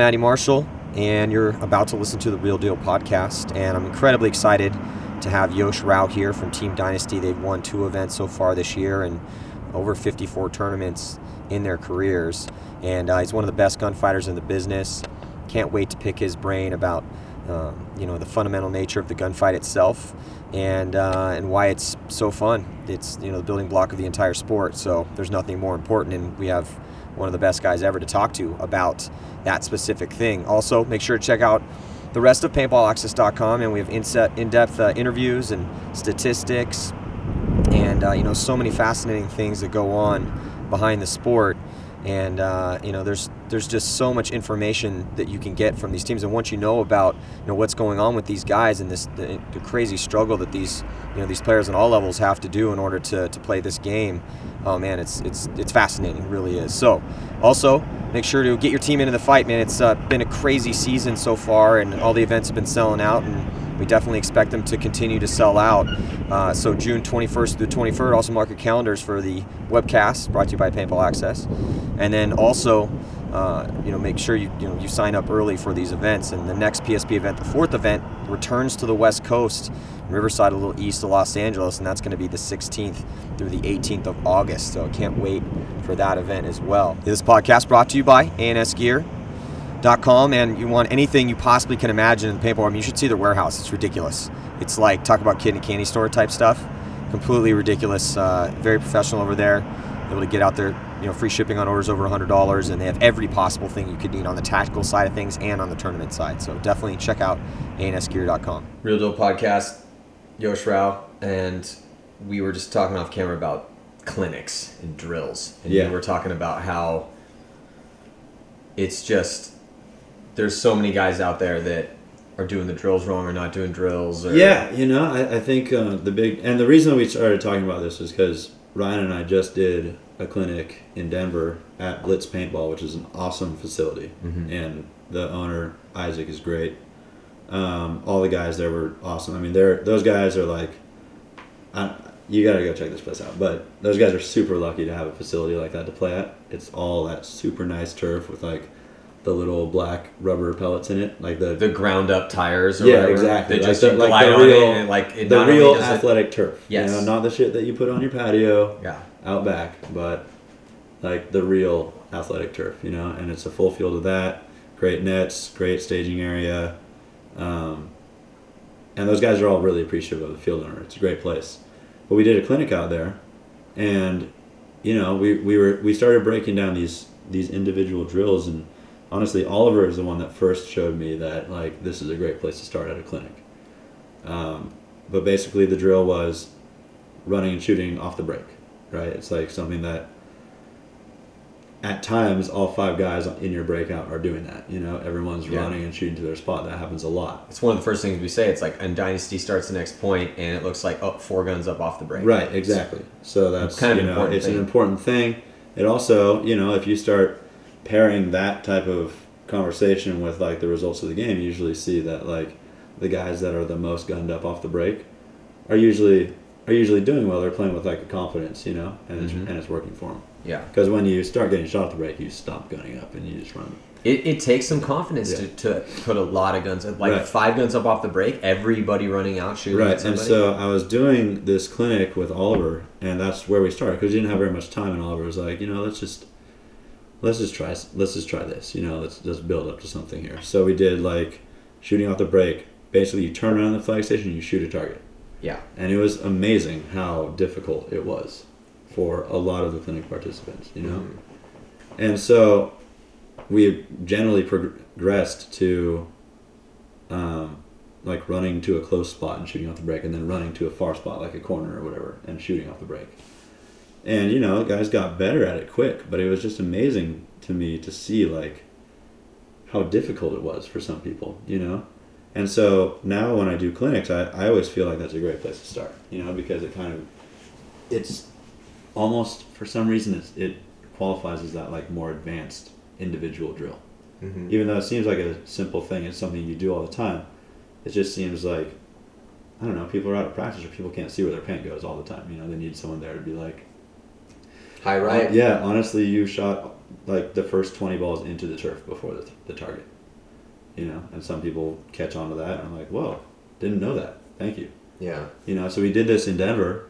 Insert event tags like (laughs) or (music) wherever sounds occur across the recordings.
Matty Marshall, and you're about to listen to the Real Deal podcast. And I'm incredibly excited to have Yosh Rau here from Team Dynasty. They've won two events so far this year and over 54 tournaments in their careers. And uh, he's one of the best gunfighters in the business. Can't wait to pick his brain about um, you know the fundamental nature of the gunfight itself and uh, and why it's so fun. It's you know the building block of the entire sport. So there's nothing more important, and we have one of the best guys ever to talk to about that specific thing. Also, make sure to check out the rest of paintballaccess.com, and we have in-depth uh, interviews and statistics, and uh, you know so many fascinating things that go on behind the sport. And uh, you know, there's there's just so much information that you can get from these teams, and once you know about you know what's going on with these guys and this the, the crazy struggle that these you know these players on all levels have to do in order to, to play this game, oh man, it's it's it's fascinating, it really is. So, also make sure to get your team into the fight, man. It's uh, been a crazy season so far, and all the events have been selling out, and we definitely expect them to continue to sell out. Uh, so June 21st through 23rd, also mark your calendars for the webcast brought to you by Paintball Access, and then also. Uh, you know, make sure you you know you sign up early for these events. And the next PSP event, the fourth event, returns to the West Coast, Riverside, a little east of Los Angeles, and that's going to be the 16th through the 18th of August. So I can't wait for that event as well. This podcast brought to you by ANS Gear. Com, and you want anything you possibly can imagine in the paintball room, you should see their warehouse. It's ridiculous. It's like talk about kid in a candy store type stuff. Completely ridiculous. Uh, very professional over there. Able to get out there, you know, free shipping on orders over $100, and they have every possible thing you could need on the tactical side of things and on the tournament side. So definitely check out ansgear.com. Real Deal Podcast, Yosh Rau, and we were just talking off camera about clinics and drills, and Yeah. we were talking about how it's just there's so many guys out there that are doing the drills wrong or not doing drills. Or, Yeah, you know, I, I think uh, the big and the reason we started talking about this is because Ryan and I just did a clinic in Denver at Blitz Paintball, which is an awesome facility, Mhm. and the owner Isaac is great. Um, all the guys there were awesome. I mean, they're those guys are like, I, you got to go check this place out. But those guys are super lucky to have a facility like that to play at. It's all that super nice turf with like the little black rubber pellets in it, like the the ground up tires. Or Yeah, whatever, exactly. That Like just the- like glide the on real- it and like it the not real does it- athletic turf. Yes. You know, not the shit that you put on your patio yeah. out back, but like the real athletic turf, you know, and it's a full field of that. Great nets, great staging area. Um, and those guys are all really appreciative of the field owner. It's a great place. But we did a clinic out there and you know, we, we were we started breaking down these these individual drills and honestly Oliver is the one that first showed me that like this is a great place to start at a clinic. Um, but basically the drill was running and shooting off the break, right? It's like something that at times all five guys in your breakout are doing that. You know, everyone's Yeah. running and shooting to their spot. That happens a lot. It's one of the first things we say. It's like, and Dynasty starts the next point, and it looks like, oh, four guns up off the break. Right, exactly. So that's Kind of you know, important it's thing. an important thing. It also, you know, if you start pairing that type of conversation with like the results of the game, you usually see that like the guys that are the most gunned up off the break are usually are usually doing well. They're playing with like a confidence, you know, and it's, Mhm. and it's working for them. Yeah. Because when you start getting shot off the break, you stop gunning up and you just run. It, it takes some confidence Yeah. to, to put a lot of guns, up, like Right. five guns up off the break, everybody running out shooting Right, at and so I was doing this clinic with Oliver, and that's where we started because we didn't have very much time. And Oliver was like, you know, let's just let's just try let's just try this. You know, let's just build up to something here. So we did like shooting off the break. Basically, you turn around the flag station, you shoot a target, yeah. and it was amazing how difficult it was for a lot of the clinic participants. You know, Mhm. and so we generally progressed to um, like running to a close spot and shooting off the break, and then running to a far spot like a corner or whatever and shooting off the break. And you know, guys got better at it quick, but it was just amazing to me to see like how difficult it was for some people, you know. And so now when I do clinics, I, I always feel like that's a great place to start, you know, because it kind of it's almost for some reason it's, it qualifies as that like more advanced individual drill Mhm. even though it seems like a simple thing it's something you do all the time it just seems like i don't know people are out of practice or people can't see where their paint goes all the time you know they need someone there to be like High right. yeah honestly you shot like the first 20 balls into the turf before the, the target. You know, and some people catch on to that and I'm like, whoa, didn't know that. Thank you. Yeah. You know, so we did this in Denver,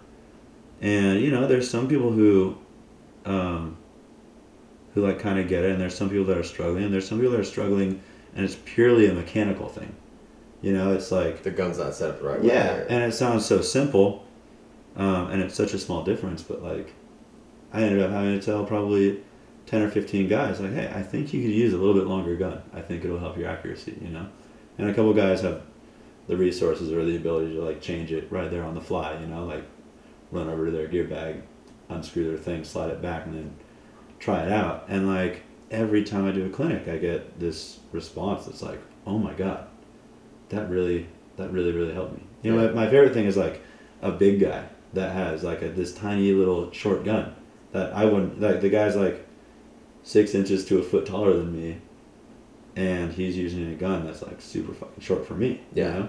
and you know, there's some people who, um, who like kind of get it, and there's some people that are struggling, and there's some people that are struggling, and it's purely a mechanical thing. You know, it's like The gun's not set up the right way. yeah, and it sounds so simple, um, and it's such a small difference, but like, I ended up having to tell probably ten or fifteen guys like, hey, I think you could use a little bit longer gun. I think it'll help your accuracy. You know, and a couple guys have the resources or the ability to like change it right there on the fly. You know, like run over to their gear bag, unscrew their thing, slide it back, and then try it out. And like every time I do a clinic, I get this response that's like, oh my god, that really, that really, really helped me. You know, my, my favorite thing is like a big guy that has like a, this tiny little short gun that I wouldn't like. The guy's like six inches to a foot taller than me, and he's using a gun that's like super fucking short for me. Yeah. You know?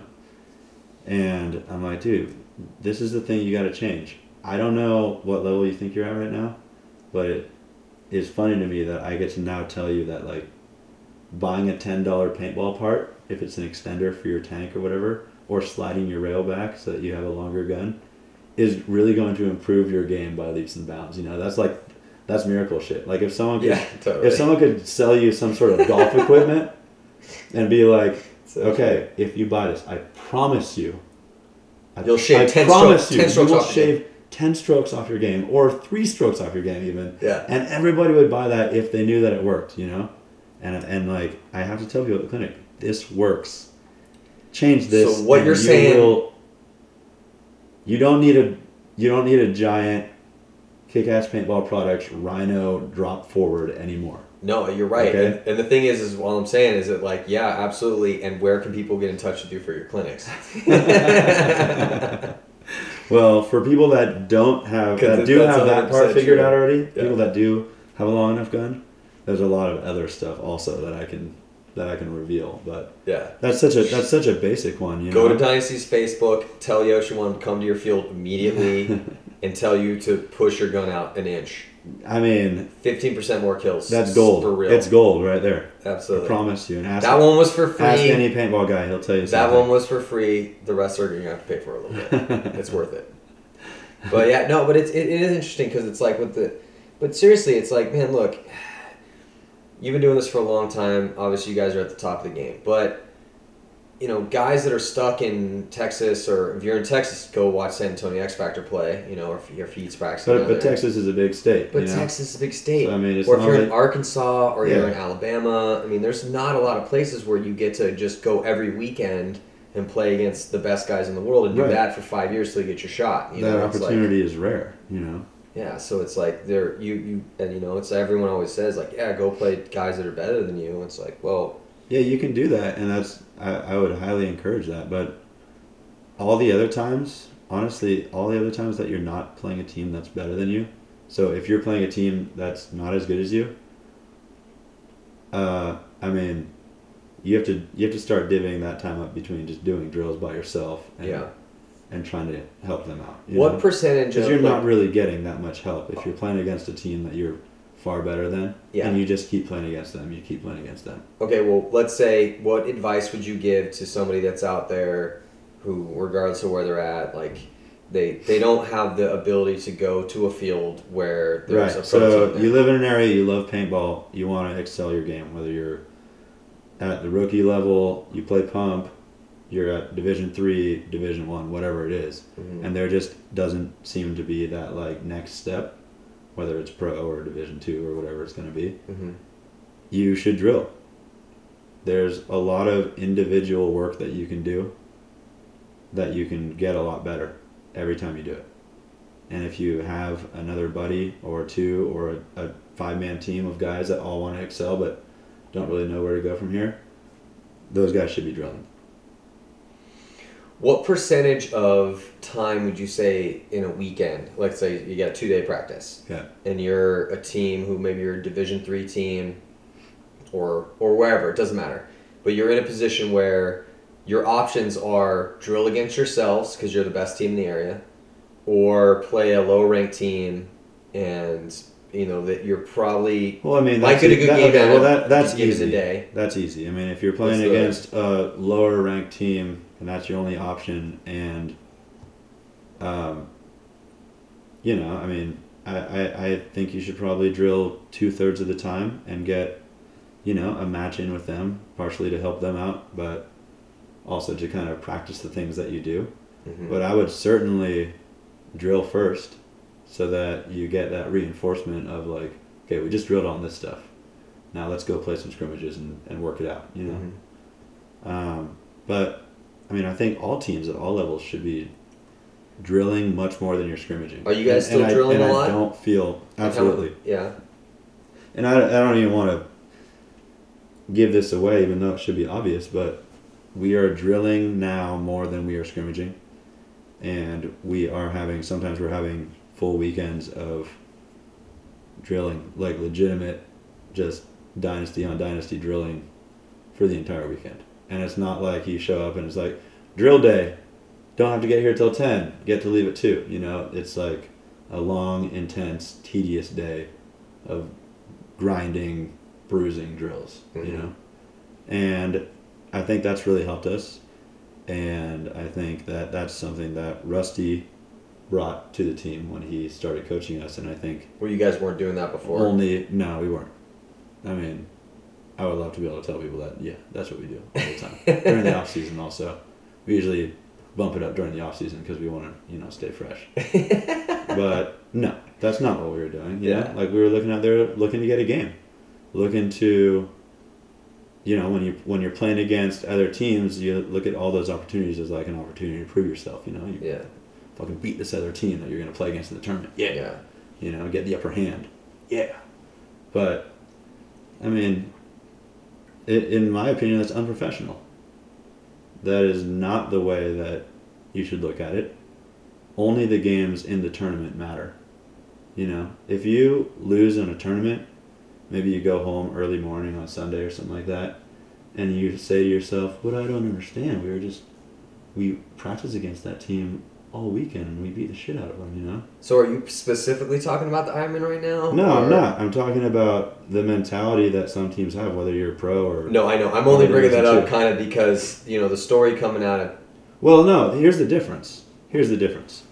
And I'm like, dude, this is the thing you got to change. I don't know what level you think you're at right now, but it is funny to me that I get to now tell you that like buying a ten dollar paintball part, if it's an extender for your tank or whatever, or sliding your rail back so that you have a longer gun, is really going to improve your game by leaps and bounds. You know, that's like that's miracle shit. Like if someone could, Yeah, totally. if someone could sell you some sort of golf equipment (laughs) and be like, So okay, if you buy this, I promise you, I, You'll shave I 10 promise strokes- you, 10 strokes you will off your shave ten strokes off your game or three strokes off your game even. Yeah. And everybody would buy that if they knew that it worked, you know? And and like I have to tell people at the clinic, this works. Change this. So what you're you saying- will- you don't need a you don't need a giant kick ass paintball product rhino drop forward anymore. No, you're right. Okay. And, and the thing is, is all I'm saying is that like, yeah, absolutely. And where can people get in touch with you for your clinics? (laughs) (laughs) Well, for people that don't have that do have that part figured true. out already, Yeah. people that do have a long enough gun, there's a lot of other stuff also that I can that I can reveal. But yeah. that's such a that's such a basic one. You Go know? to Dynasty's Facebook, tell Yoshi one to come to your field immediately, (laughs) and tell you to push your gun out an inch. I mean, Fifteen percent more kills. that's gold. For real. It's gold right there. Absolutely. I promise you. And ask That one was for free. ask any paintball guy, he'll tell you. That something. one was for free. The rest are going to have to pay for a little bit. (laughs) it's worth it. But yeah, no, but it's it, it is interesting because it's like with the, but seriously, it's like man, look, you've been doing this for a long time. Obviously, you guys are at the top of the game, but you know, guys that are stuck in Texas or if you're in Texas, go watch San Antonio X Factor play. You know, or if your feet's practicing. But but. Texas is a big state. But you know? Texas is a big state. So, I mean, it's or if you're in Arkansas or you're in Alabama, I mean, there's not a lot of places where you get to just go every weekend and play against the best guys in the world and do Right. that for five years till you get your shot. You that know, it's like- opportunity is rare. You know. Yeah, so it's like there you you and you know it's everyone always says like yeah go play guys that are better than you. It's like well Yeah, you can do that, and that's I, I would highly encourage that. But all the other times, honestly, all the other times that you're not playing a team that's better than you, so if you're playing a team that's not as good as you, uh, I mean, you have to you have to start divvying that time up between just doing drills by yourself and, yeah. And trying to help them out. What know? percentage Because you're like, not really getting that much help if you're playing against a team that you're far better than, Yeah. and you just keep playing against them. You keep playing against them. Okay, well, let's say, what advice would you give to somebody that's out there who, regardless of where they're at, like they they don't have the ability to go to a field where there's a right. pro So there. you live in an area, you love paintball, you want to excel your game, whether you're at the rookie level, you play pump, you're at Division three, Division one, whatever it is, Mhm. and there just doesn't seem to be that like next step, whether it's pro or Division two or whatever it's going to be. Mhm. You should drill. There's a lot of individual work that you can do that you can get a lot better every time you do it. And if you have another buddy or two or a, a five man team of guys that all want to excel but don't really know where to go from here, those guys should be drilling. What percentage of time would you say in a weekend? Let's say you got a two day practice, Yeah. and you're a team who maybe you're a Division three team, or or wherever it doesn't matter, but you're in a position where your options are drill against yourselves because you're the best team in the area, or play a low ranked team and you know that you're probably Well, I mean, that's get a e- good that- game okay, well, that that's easy. day. That's easy. I mean, if you're playing What's the- against a lower ranked team and that's your only option, and um, you know, I mean, I, I, I think you should probably drill two thirds of the time and get, you know, a match in with them, partially to help them out, but also to kind of practice the things that you do. Mhm. But I would certainly drill first so that you get that reinforcement of like, okay, we just drilled on this stuff. Now let's go play some scrimmages and, and work it out, you know? Mhm. Um, but I mean, I think all teams at all levels should be drilling much more than you're scrimmaging. Are you guys And- and still I- drilling and a I lot? I don't feel absolutely. yeah. And I, I don't even want to give this away, even though it should be obvious, but we are drilling now more than we are scrimmaging. And we are having, sometimes we're having full weekends of drilling, like legitimate, just dynasty on dynasty drilling for the entire weekend. And it's not like you show up and it's like, drill day, don't have to get here till 10, get to leave at 2. You know, it's like a long, intense, tedious day of grinding, bruising drills, you Mhm. know? And I think that's really helped us. And I think that that's something that Rusty brought to the team when he started coaching us. And I think Where you guys weren't doing that before. only, no, we weren't. I mean, I would love to be able to tell people that, yeah, that's what we do all the time. during the off season, also. We usually bump it up during the off season because we want to, you know, stay fresh. (laughs) but no, that's not what we were doing. You Yeah. know? like we were looking out there, looking to get a game, looking to, you know, when you when you're playing against other teams, you look at all those opportunities as like an opportunity to prove yourself. You know, you yeah. fucking beat this other team that you're gonna play against in the tournament. Yeah, Yeah. you know, get the upper hand. Yeah. But, I mean, i in my opinion, that's unprofessional. That is not the way that you should look at it. Only the games in the tournament matter. You know, if you lose in a tournament, maybe you go home early morning on Sunday or something like that, and you say to yourself, "What I don't understand, we were just we practiced against that team all weekend and we beat the shit out of them." You know. So are you specifically talking about the Ironman right now? No, I'm not. I'm talking about the mentality that some teams have, whether you're pro or. No, I know. I'm only bringing that up kind of because you know the story coming out of Well, no. Here's the difference. Here's the difference.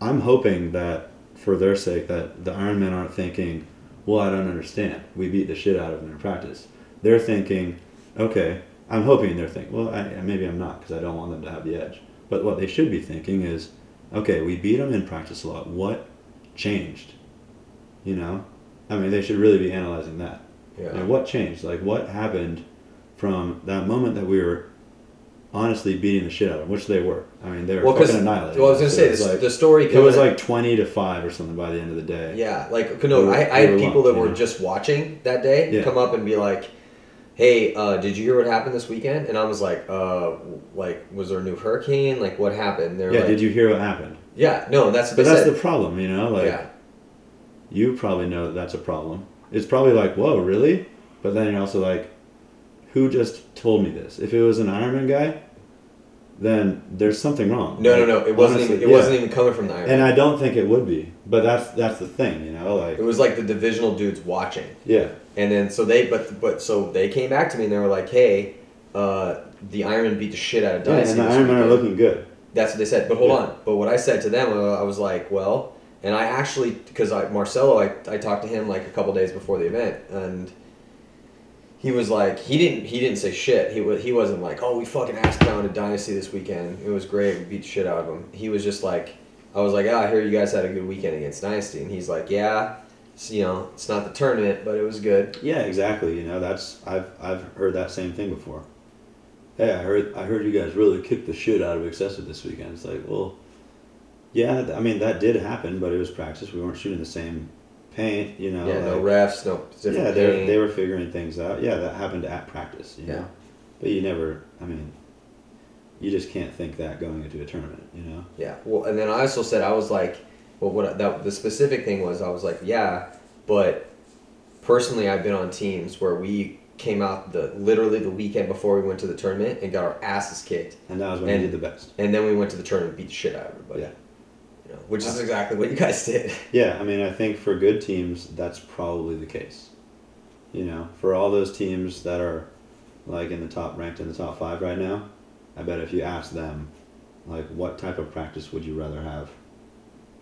I'm hoping that, for their sake, that the Ironmen aren't thinking, "Well, I don't understand. We beat the shit out of them in practice." They're thinking, "Okay." I'm hoping they're thinking. Well, I, maybe I'm not because I don't want them to have the edge. But what they should be thinking is, "Okay, we beat them in practice a lot. What changed?" You know, I mean, they should really be analyzing that. yeah. And what changed? Like, what happened from that moment that we were honestly beating the shit out of them, which they were. I mean, they were Well, fucking annihilated. well, I was gonna So say it was this, like, the story it was like twenty to five or something by the end of the day. Yeah, like no, We were- I, I had people that were know? just watching that day Yeah. come up and be like, "Hey, uh, did you hear what happened this weekend?" And I was like, "Uh, like was there a new hurricane? Like what happened?" They're Yeah. like, did you hear what happened? Yeah, no, that's But that's said. the problem, you know. Like, yeah, you probably know that that's a problem. It's probably like, whoa, really? But then you're also like, who just told me this? If it was an Ironman guy, then there's something wrong. no, no, Like, no, it wasn't honestly, even it yeah. wasn't even coming from the Iron. And I don't think it would be. But that's that's the thing, you know. Like, it was like the divisional dudes watching, yeah. And then so they but but so they came back to me and they were like, "Hey, uh, the Ironman beat the shit out of Dynasty. Yeah, Dynasty." and the this Ironmen are looking good. That's what they said. But hold Yeah. on. But what I said to them, uh, I was like, well, and I actually, because I Marcelo, I, I talked to him like a couple days before the event, and he was like, he didn't he didn't say shit. He was he wasn't like, oh, we fucking ass pounded Dynasty this weekend. It was great. We beat the shit out of them. He was just like, I was like, yeah, I hear you guys had a good weekend against Dynasty, and he's like, yeah, you know, it's not the tournament, but it was good. Yeah, exactly. You know, that's I've I've heard that same thing before. Hey, I heard I heard you guys really kicked the shit out of excessive this weekend. It's like, well, yeah, I mean that did happen, but it was practice. We weren't shooting the same paint, you know. yeah, no like- refs, no different yeah, they were, they were figuring things out. Yeah, that happened at practice, you Yeah. know. But you never, I mean, you just can't think that going into a tournament, you know. Yeah. Well, and then I also said I was like, well, what that the specific thing was I was like, yeah, but personally, I've been on teams where we came out the literally the weekend before we went to the tournament and got our asses kicked, And that was when And- you did the best. and then we went to the tournament and beat the shit out of everybody. Yeah. You know, which is exactly what you guys did. (laughs) Yeah, I mean, I think for good teams, that's probably the case. You know, for all those teams that are like in the top, ranked in the top five right now, I bet if you ask them, like, what type of practice would you rather have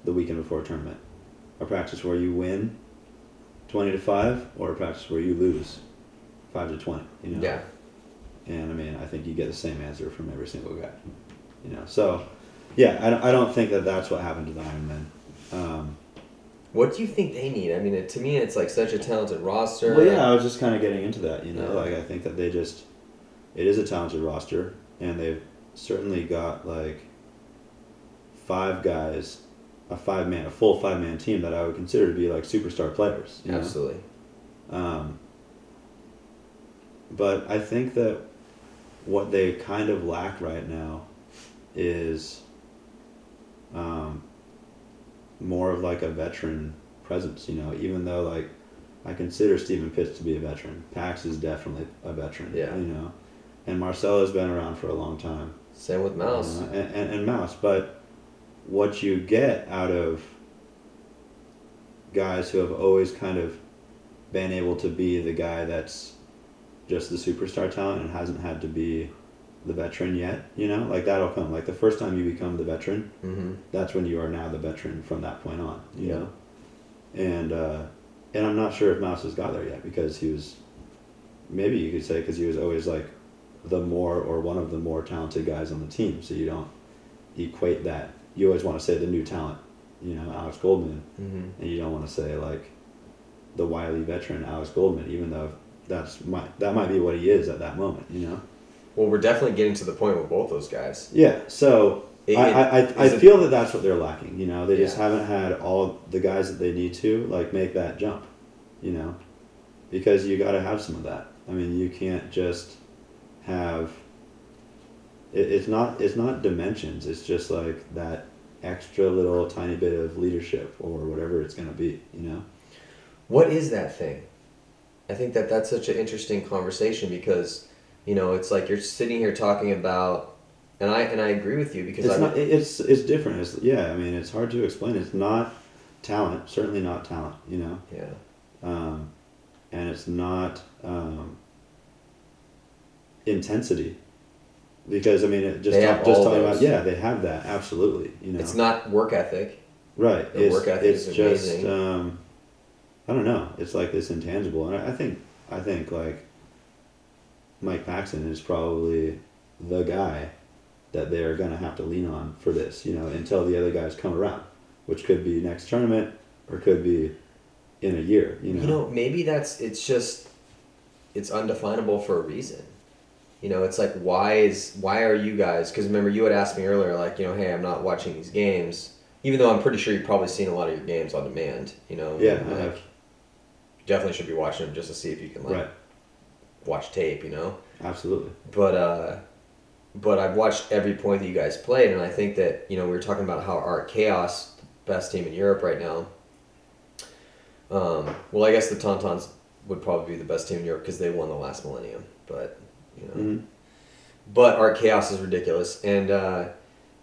the weekend before a tournament? A practice where you win 20 to 5 or a practice where you lose 5 to 20, you know? Yeah. And I mean, I think you get the same answer from every single guy. You know, so yeah, I, don't- I don't think that that's what happened to the Ironmen. Um, What do you think they need? I mean, it, to me, it's like such a talented roster. well, yeah, I was just kind of getting into that. You know, Yeah. like I think that they just, it is a talented roster, and they've certainly got like five guys, a five man, a full five man team that I would consider to be like superstar players. Absolutely. Um, but I think that what they kind of lack right now is um, more of like a veteran presence, you know, even though like I consider Stephen Pitts to be a veteran. Pax is definitely a veteran. Yeah. You know. And Marcelo's been around for a long time. Same with Mouse. And, and, and Mouse. But what you get out of guys who have always kind of been able to be the guy that's just the superstar talent and hasn't had to be the veteran yet, you know, like that'll come. Like the first time you become the veteran, Mm-hmm. that's when you are now the veteran from that point on, you Yeah. know. And uh, and I'm not sure if Mouse has got there yet because he was, maybe you could say because he was always like the more or one of the more talented guys on the team. So you don't equate that. You always want to say the new talent, you know, Alex Goldman, Mm-hmm. and you don't want to say like the wily veteran Alex Goldman, even though that's might that might be what he is at that moment, you know. Well, we're definitely getting to the point with both those guys. Yeah. So It- I, I, I, I feel that that's what they're lacking. You know, they just haven't had all the guys that they need to like make that jump. You know, because you got to have some of that. I mean, you can't just have. It, it's not. It's not dimensions. It's just like that extra little tiny bit of leadership or whatever it's gonna be. You know. What is that thing? I think that that's such an interesting conversation because, you know, it's like you're sitting here talking about, and I and I agree with you because It's not. It's it's different. It's yeah. I mean, it's hard to explain. It's not talent. Certainly not talent. You know. yeah. um, and it's not um, intensity because I mean it just talk, just talking those. about yeah they have that absolutely you know It's not work ethic. right the it's, work ethic it's is just amazing. um, I don't know it's like this intangible and I, I think I think like Mike Paxson is probably the guy that they are gonna have to lean on for this you know until the other guys come around which could be next tournament or could be in a year you know, You know, maybe that's it's just it's undefinable for a reason. You know, it's like why is why are you guys? Because remember, you had asked me earlier, like you know, hey, I'm not watching these games, even though I'm pretty sure you've probably seen a lot of your games on demand. You know, yeah like, I have definitely should be watching them just to see if you can like right watch tape. You know, absolutely but uh, but I've watched every point that you guys played, and I think that you know we were talking about how Art Chaos, best team in Europe right now. Um, well, I guess the Tauntauns would probably be the best team in Europe because they won the last millennium, but you know. Mhm. But Art Chaos is ridiculous, and uh,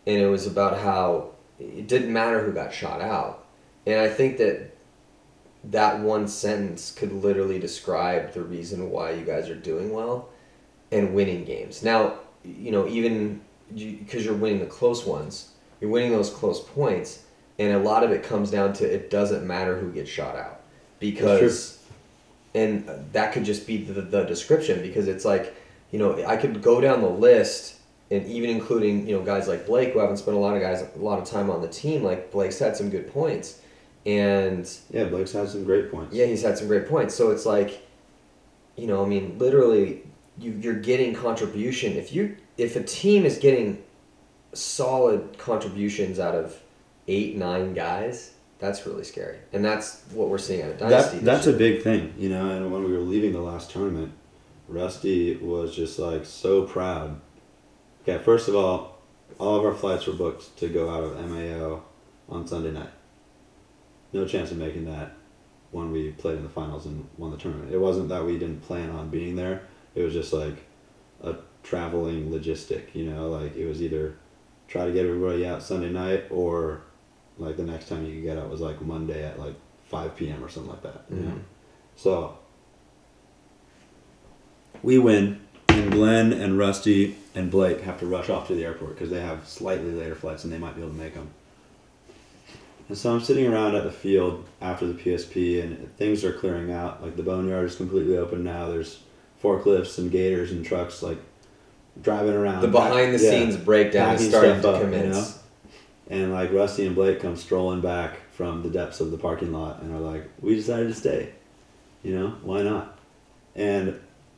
and it was about how it didn't matter who got shot out, and I think that that one sentence could literally describe the reason why you guys are doing well and winning games. Now, you know, even because you're winning the close ones, you're winning those close points, and a lot of it comes down to it doesn't matter who gets shot out because, and that could just be the, the description because it's like, you know, I could go down the list and even including you know guys like Blake who haven't spent a lot of guys a lot of time on the team. Like Blake's had some good points, and Yeah, Blake's had some great points. yeah, he's had some great points. So it's like, you know, I mean, literally, you you're getting contribution. If you if a team is getting solid contributions out of eight nine guys, that's really scary, and that's what we're seeing of Dynasty. That, that's a big thing, you know. And when we were leaving the last tournament, Rusty was just like so proud. Okay, first of all, all of our flights were booked to go out of MAO on Sunday night. No chance of making that when we played in the finals and won the tournament. It wasn't that we didn't plan on being there. It was just like a traveling logistic, you know. Like it was either try to get everybody out Sunday night or like the next time you could get out was like Monday at like 5 p.m. or something like that. You know? Mm-hmm. So we win, and Glenn and Rusty and Blake have to rush off to the airport because they have slightly later flights and they might be able to make them. And so I'm sitting around at the field after the PSP, and things are clearing out. Like the boneyard is completely open now. There's forklifts and gators and trucks like driving around. The behind the Yeah. scenes breakdown is starting to up, you commence. know? And like Rusty and Blake come strolling back from the depths of the parking lot and are like, "We decided to stay. You know, why not?" And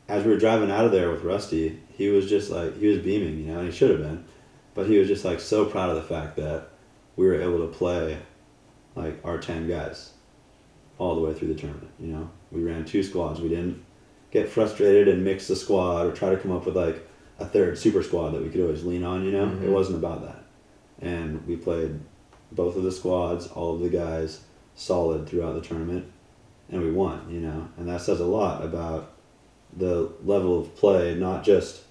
as we were driving out of there with Rusty, he was just like he was beaming, you know, and he should have been, but he was just like so proud of the fact that we were able to play like our ten guys all the way through the tournament. You know, we ran two squads. We didn't get frustrated and mix the squad or try to come up with like a third super squad that we could always lean on. You know, Mhm. it wasn't about that. And we played both of the squads, all of the guys, solid throughout the tournament, and we won. You know, and that says a lot about the level of play, not just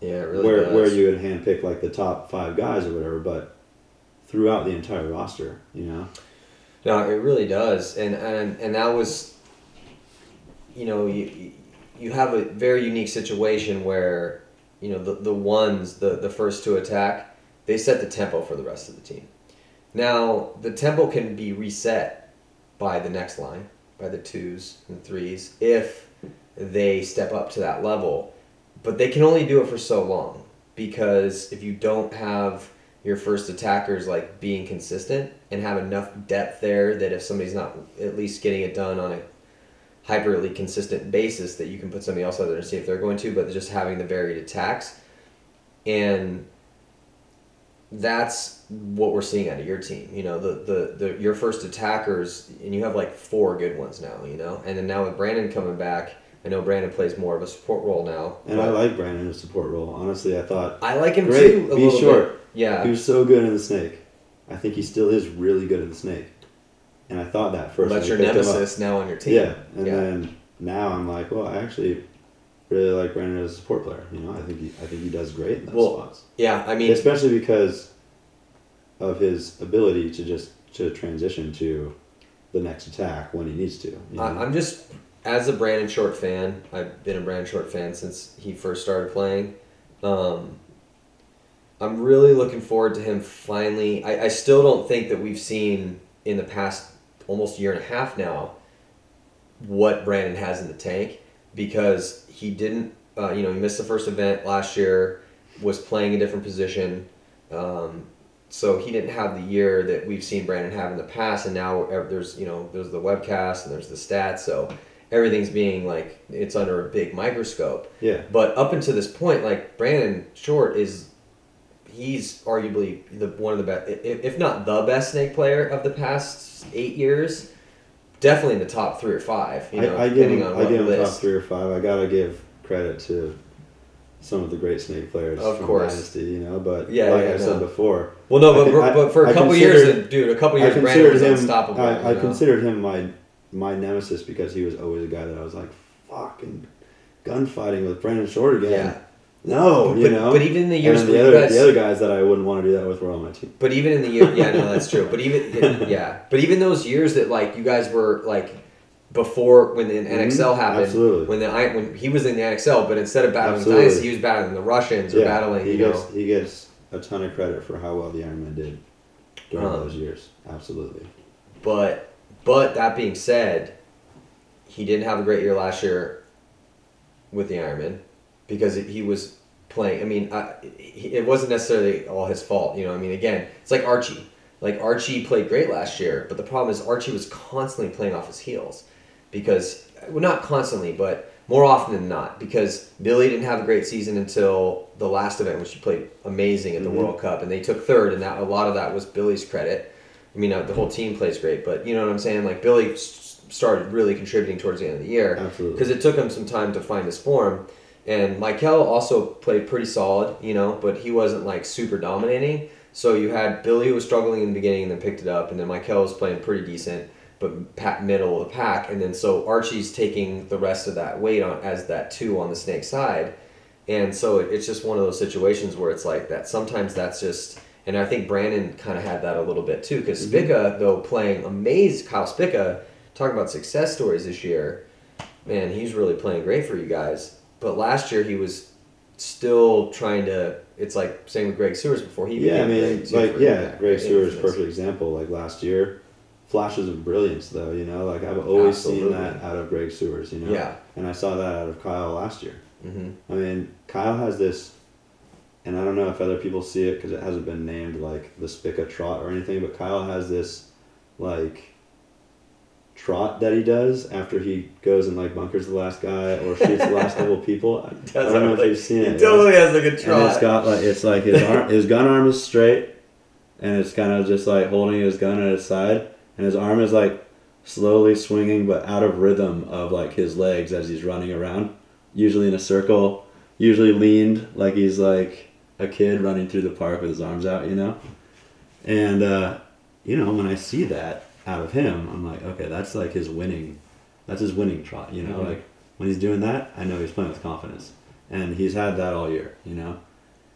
Yeah, really where does. where you would handpick like the top five guys or whatever, but throughout the entire roster. You know. No, it really does, and and and that was, you know, you you have a very unique situation where, you know, the the ones the the first to attack, they set the tempo for the rest of the team. Now the tempo can be reset by the next line, by the twos and threes, if they step up to that level, but they can only do it for so long because if you don't have your first attackers like being consistent and have enough depth there that if somebody's not at least getting it done on a hyperly consistent basis that you can put somebody else out there and see if they're going to but just having the varied attacks. And that's what we're seeing out of your team you know the, the, the your first attackers and you have like four good ones now you know? And then now with brandon coming back i know brandon plays more of a support role now And I like Brandon in a support role. Honestly, I thought I like him Great, too a be short. bit yeah he was so good in the snake. I think he still is really good in the snake. And I thought that first. that's your picked him up. nemesis now on your team Yeah, and Yeah. then now I'm like, well, I actually really like Brandon as a support player. You know, I think he, I think he does great in those Well, spots, yeah i mean especially because of his ability to just to transition to the next attack when he needs to. you know? I'm just as a Brandon Short fan. I've been a Brandon Short fan since he first started playing. Um, I'm really looking forward to him finally. I, I still don't think that we've seen in the past almost year and a half now what Brandon has in the tank because he didn't. Uh, you know, he missed the first event last year. Was playing a different position. Um, so he didn't have the year that we've seen Brandon have in the past, and now there's you know there's the webcast and there's the stats, so everything's being like it's under a big microscope. yeah, But up until this point, like Brandon Short is, he's arguably the one of the best, if, not the best snake player of the past eight years. Definitely in the top three or five. You know, I, I give depending him, on I what give him top three or five. I gotta give credit to some of the great snake players Of from course. Dynasty. You know, but Yeah, like yeah, I said before, Well, no, but, I- but for a couple years, dude, a couple years, Brandon was him. unstoppable. I, I you know? considered him my my nemesis because he was always a guy that I was like, fucking gunfighting with Brandon Short again. Yeah. No, But, you know. but even in the years the other guys, the other guys that I wouldn't want to do that with were on my team. But even in the year, yeah, no, that's true. But even yeah, (laughs) but even those years that like you guys were like before when the NXL Mhm, happened, absolutely. when the I when he was in the NXL, but instead of battling Absolutely. Dynasty, he was battling the Russians or Yeah, battling he gets know. he gets a ton of credit for how well the Ironman did during Um, those years. Absolutely. But but that being said, he didn't have a great year last year with the Ironman because he was playing. I mean, I, it wasn't necessarily all his fault. You know, I mean, again, it's like Archie. Like Archie played great last year, but the problem is Archie was constantly playing off his heels because well, not constantly, but more often than not because Billy didn't have a great season until the last event, which he played amazing at the Mhm. World Cup, and they took third, and that a lot of that was Billy's credit. I mean, uh, the whole team plays great, but you know what I'm saying? Like Billy started really contributing towards the end of the year Absolutely. because it took him some time to find his form. And Michael also played pretty solid, you know, but he wasn't like super dominating. So you had Billy who was struggling in the beginning and then picked it up, and then Michael was playing pretty decent, but pack middle of the pack. And then so Archie's taking the rest of that weight on as that two on the snake side. And so it, it's just one of those situations where it's like that. Sometimes that's just And I think Brandon kind of had that a little bit too, because Mhm. Spicka, though playing amazed, Kyle Spicka, talking about success stories this year, man, he's really playing great for you guys. But last year he was still trying to. It's like same with Greg Siewers before he. Yeah, I mean, like yeah. Greg Infamous. perfect example. Like last year, flashes of brilliance though. You know, like I've always seen that out of Greg Stewart's. You know, Yeah. and I saw that out of Kyle last year. hmm I mean, Kyle has this, and I don't know if other people see it because it hasn't been named like the Spicka trot or anything, but Kyle has this like trot that he does after he goes and like bunkers the last guy or shoots the last couple (laughs) people. I, don't know if you've seen He it. He totally has like a And trot. it's got like it's like his arm, his gun arm is straight, and it's kind of just like holding his gun at his side, and his arm is like slowly swinging but out of rhythm of like his legs as he's running around, usually in a circle, usually leaned like he's like a kid running through the park with his arms out, you know. And uh, you know when I see that out of him, I'm like, okay, that's like his winning, that's his winning trot, you know. Mhm. Like when he's doing that, I know he's playing with confidence and he's had that all year, you know.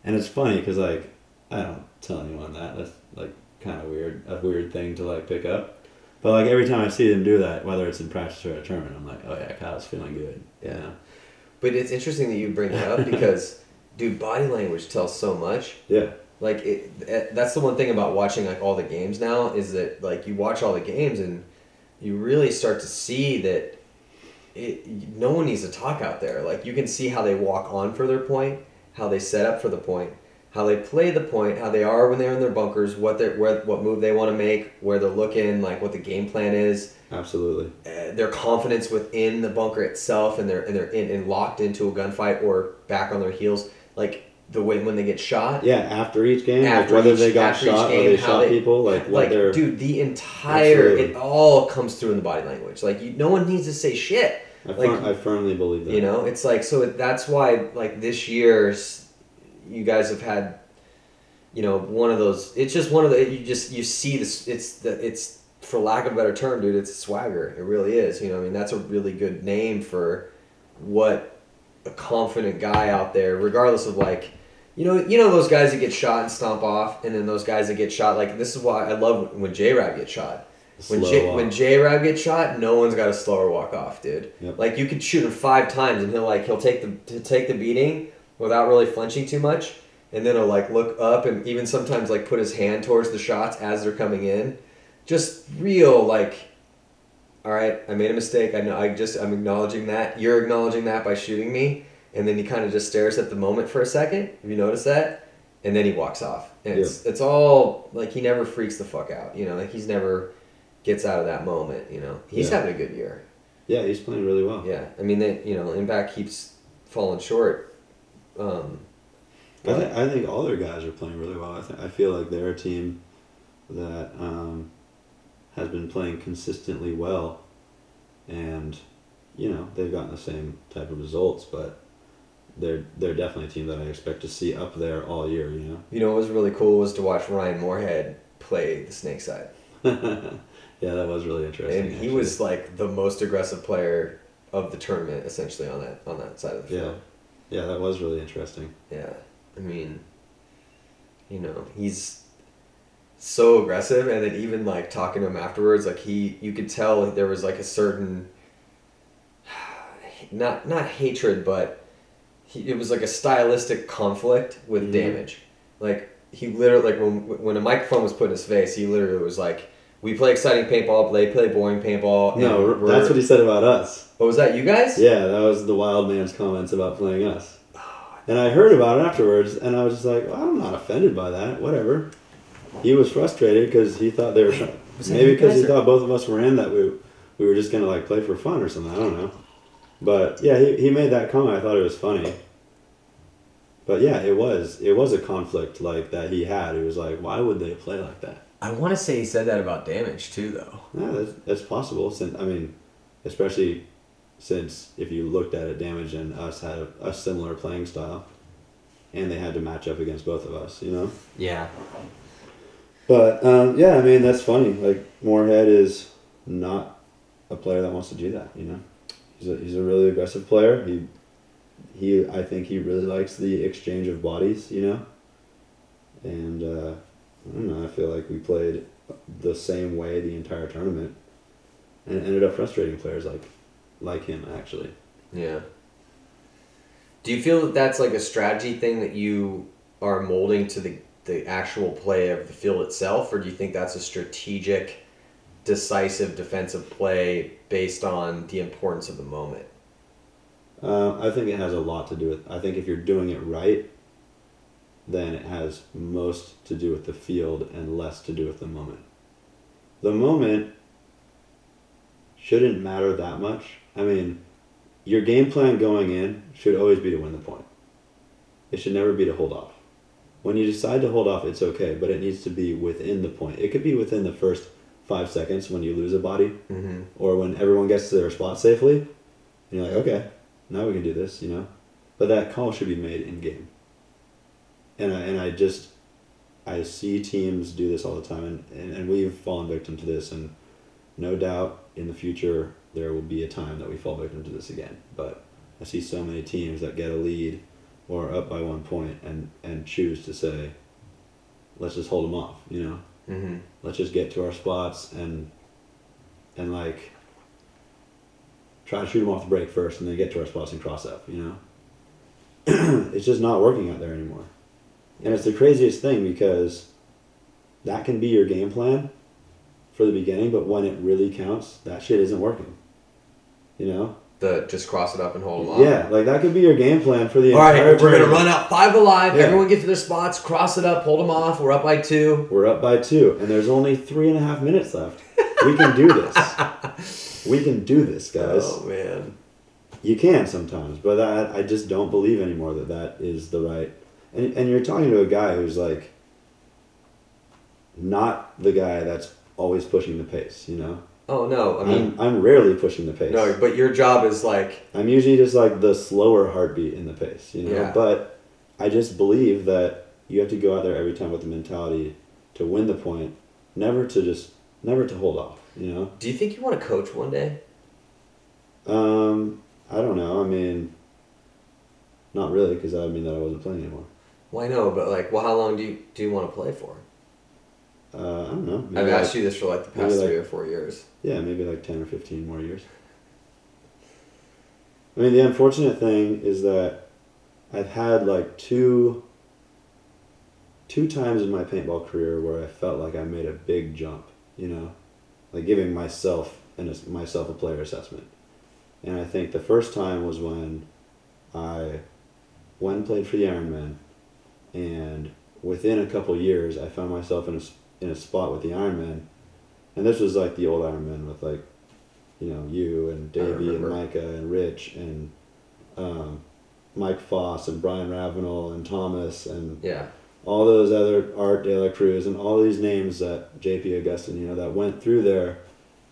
And it's funny because like I don't tell anyone that. That's like kind of weird, a weird thing to like pick up. But like every time I see him do that, whether it's in practice or a tournament, I'm like, oh yeah, Kyle's feeling good. Yeah. You know? But it's interesting that you bring that up because, dude, body language tells so much. Yeah. Like it, it, that's the one thing about watching like all the games now is that like you watch all the games and you really start to see that it no one needs to talk out there. Like you can see how they walk on for their point, how they set up for the point, how they play the point, how they are when they're in their bunkers, what they where what move they want to make, where they're looking, like what the game plan is Absolutely. uh, their confidence within the bunker itself and they're and they're in, and locked into a gunfight or back on their heels like the way when they get shot Yeah. After each game, After like whether each- they got shot or they shot they- people, like like dude the entire Absolutely. it all comes through in the body language like you, no one needs to say shit I, like- fir- I firmly believe that. you know it's like so that's why like this year's you guys have had you know one of those it's just one of the you just you see this it's the it's for lack of a better term dude it's swagger it really is you know i mean that's a really good name for what a confident guy out there regardless of like you know you know those guys that get shot and stomp off and then those guys that get shot like this is why i love when j-rab gets shot when Slow J, walk. when J Rab gets shot, no one's got a slower walk off, dude. Yep. Like you could shoot him five times and he'll like he'll take the to take the beating without really flinching too much, and then he'll like look up and even sometimes like put his hand towards the shots as they're coming in, just real like. All right, I made a mistake. I know. I just I'm acknowledging that. You're acknowledging that by shooting me, and then he kind of just stares at the moment for a second. Have you noticed that? And then he walks off. And it's it's all like he never freaks the fuck out. You know, like he's never gets out of that moment. You know, he's Yeah. having a good year. Yeah, he's playing really well. Yeah, I mean, they you know, Impact keeps falling short. Um, I, th- I think all their guys are playing really well. I, th- I feel like they're a team that um, has been playing consistently well, and you know they've gotten the same type of results, but they're they're definitely a team that I expect to see up there all year. You know. you know, what was really cool was to watch Ryan Moorhead play the snake side, (laughs) yeah, that was really interesting. and he actually. was like the most aggressive player of the tournament, essentially on that on that side of the field. yeah, yeah, that was really interesting. Yeah, I mean, you know, he's so aggressive, and then even like talking to him afterwards, like he, you could tell there was like a certain, (sighs) not not hatred, but he, it was like a stylistic conflict with Mhm. damage. Like he literally, like when when a microphone was put in his face, he literally was like. We play exciting paintball. They play boring paintball. No, that's what he said about us. What was that? You guys? Yeah, that was the wild man's comments about playing us. And I heard about it afterwards, and I was just like, well, I'm not offended by that. Whatever. He was frustrated because he thought they were trying. Maybe because he thought both of us were in that we we were just gonna like play for fun or something. I don't know. But yeah, he, he made that comment. I thought it was funny. But yeah, it was it was a conflict like that he had. He was like, why would they play like that? I want to say he said that about damage too, though. Yeah, that's, that's possible. Since I mean, especially since if you looked at it, Damage and us had a, a similar playing style, and they had to match up against both of us. You know. Yeah. But um, yeah, I mean that's funny. Like Moorhead is not a player that wants to do that. You know, he's a he's a really aggressive player. He he I think he really likes the exchange of bodies. You know, and uh, I don't know. I feel like we played the same way the entire tournament, and ended up frustrating players like like him actually. Yeah. Do you feel that that's like a strategy thing that you are molding to the the actual play of the field itself, or do you think that's a strategic, decisive defensive play based on the importance of the moment? Uh, I think it has a lot to do with. I think if you're doing it right, then it has most to do with the field and less to do with the moment. The moment shouldn't matter that much. I mean, your game plan going in should always be to win the point. It should never be to hold off. When you decide to hold off, it's okay, but it needs to be within the point. It could be within the first five seconds when you lose a body, Mm-hmm. or when everyone gets to their spot safely. And you're like, okay, now we can do this, you know. But that call should be made in game. And I, and I just I see teams do this all the time, and, and, and we've fallen victim to this, and no doubt in the future there will be a time that we fall victim to this again. But I see so many teams that get a lead or up by one point and, and choose to say, let's just hold them off, you know? Mm-hmm. let's just get to our spots and and like try to shoot them off the break first and then get to our spots and cross up you know? (clears throat) It's just not working out there anymore. And it's the craziest thing because that can be your game plan for the beginning but when it really counts that shit isn't working you know The just cross it up and hold them off. yeah like that could be your game plan for the All right, we're gonna run out five alive. Yeah. Everyone get to their spots. Cross it up. Hold them off. We're up by two. We're up by two, and there's only three and a half minutes left. We can do this. (laughs) We can do this, guys. Oh man. You can sometimes, but that, I just don't believe anymore that that is the right. And, and you're talking to a guy who's like not the guy that's always pushing the pace, you know? Oh no. I mean, I'm, I'm rarely pushing the pace. no. But your job is like I'm usually just like the slower heartbeat in the pace, you know? Yeah. But I just believe that you have to go out there every time with the mentality to win the point, never to just, never to hold off, you know? Do you think you want to coach one day? Um, I don't know. I mean, not really, because that would mean that I wasn't playing anymore. Well, I know, but like, well, how long do you do you want to play for? Uh, I don't know. I've Maybe asked like- you this for like the past like- three or four years. Yeah, maybe like 10 or 15 more years. I mean, the unfortunate thing is that I've had like two two times in my paintball career where I felt like I made a big jump, you know, like giving myself and myself a player assessment. And I think the first time was when I went and played for the Ironman, and within a couple years, I found myself in a in a spot with the Ironman, and this was like the old Ironman with like, you know, you and Davey and. Micah and Rich and um, Mike Foss and Brian Ravenel and Thomas and Yeah. all those other Art De La Cruz and all these names that JP Augustin, you know, that went through there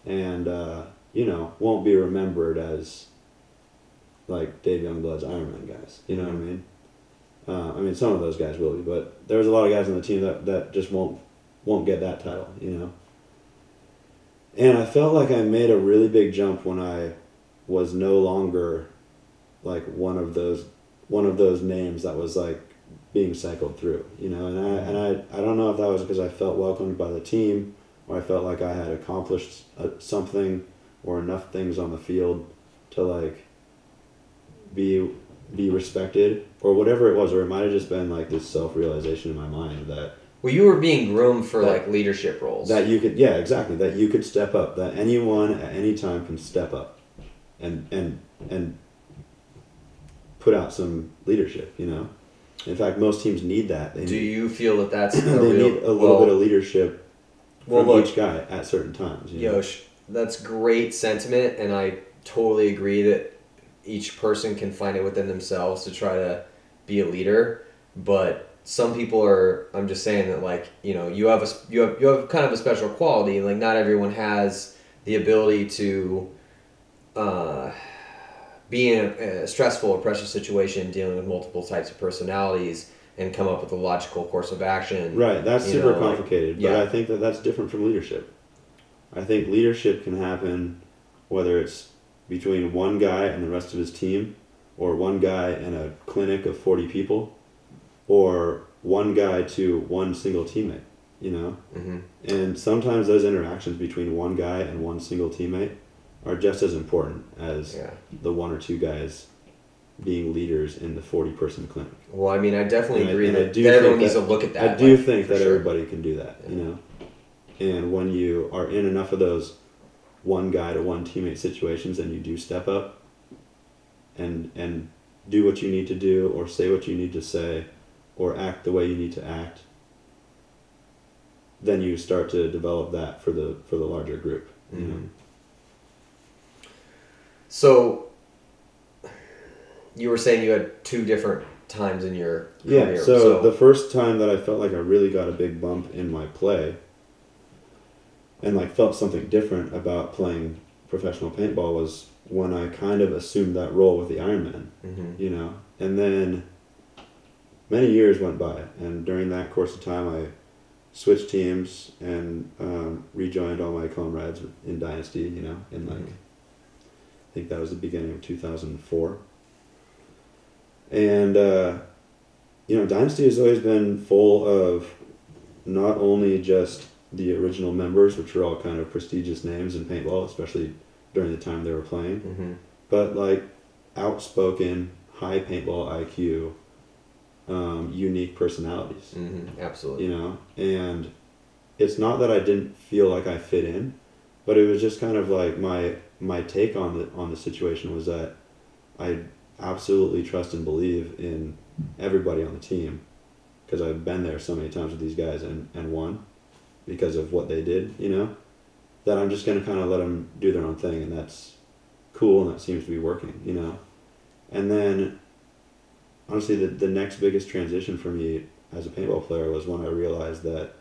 and, uh, you know, won't be remembered as like Dave Youngblood's Ironman guys. You know what I mean? Uh, I mean, some of those guys will be, but there's a lot of guys on the team that, that just won't won't get that title, you know. And I felt like I made a really big jump when I was no longer like one of those one of those names that was like being cycled through, you know. And I and I, I don't know if that was because I felt welcomed by the team, or I felt like I had accomplished uh, something or enough things on the field to like be be respected or whatever it was, or it might have just been like this self realization in my mind that Well, you were being groomed for That- like leadership roles. that you could yeah exactly that you could step up that anyone at any time can step up and and and put out some leadership you know in fact most teams need that they Do need, you feel that that's (clears throat) they a real? need a little well, bit of leadership well, from look, each guy at certain times you know? Yosh, that's great sentiment, and I totally agree that each person can find it within themselves to try to be a leader. But some people are. I'm just saying that, like you know, you have a you have you have kind of a special quality. Like not everyone has the ability to. Uh, be in a, a stressful or pressure situation, dealing with multiple types of personalities, and come up with a logical course of action. Right, that's super know, like, complicated, but yeah. I think that that's different from leadership. I think leadership can happen whether it's between one guy and the rest of his team, or one guy and a clinic of 40 people, or one guy to one single teammate. you know. Mm-hmm. And sometimes those interactions between one guy and one single teammate are just as important as Yeah. the one or two guys being leaders in the 40 person clinic. Well, I mean, I definitely And agree I that, do that everyone think needs that- to look at that. I do like, think that sure. everybody can do that, you know. And when you are in enough of those one guy to one teammate situations and you do step up and and do what you need to do or say what you need to say or act the way you need to act then you start to develop that for the for the larger group you know Mhm. So, you were saying you had two different times in your Yeah, career. so, the first time that I felt like I really got a big bump in my play and like felt something different about playing professional paintball was when I kind of assumed that role with the Ironman, Mhm. you know. And then many years went by and during that course of time I switched teams and um, rejoined all my comrades in Dynasty, you know, in like Mhm. I think that was the beginning of 2004. And, uh, you know, Dynasty has always been full of not only just the original members, which were all kind of prestigious names in paintball, especially during the time they were playing, Mhm. but like outspoken, high paintball IQ, um, unique personalities Mhm. Absolutely. you know and it's not that i didn't feel like i fit in but it was just kind of like my my take on the on the situation was that i absolutely trust and believe in everybody on the team because i've been there so many times with these guys and and won because of what they did you know that i'm just going to kind of let them do their own thing and that's cool and that seems to be working you know and then honestly the, the next biggest transition for me as a paintball player was when I realized that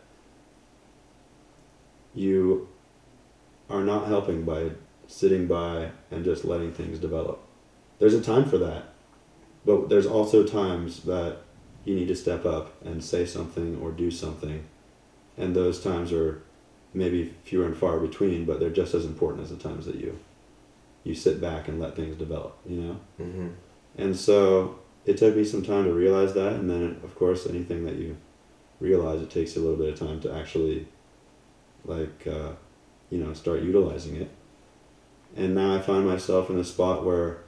you are not helping by sitting by and just letting things develop. There's a time for that, but there's also times that you need to step up and say something or do something, and those times are maybe fewer and far between, but they're just as important as the times that you you sit back and let things develop. You know. Mhm. And so it took me some time to realize that, and then of course anything that you realize, it takes a little bit of time to actually, like, uh, you know, start utilizing it. And now I find myself in a spot where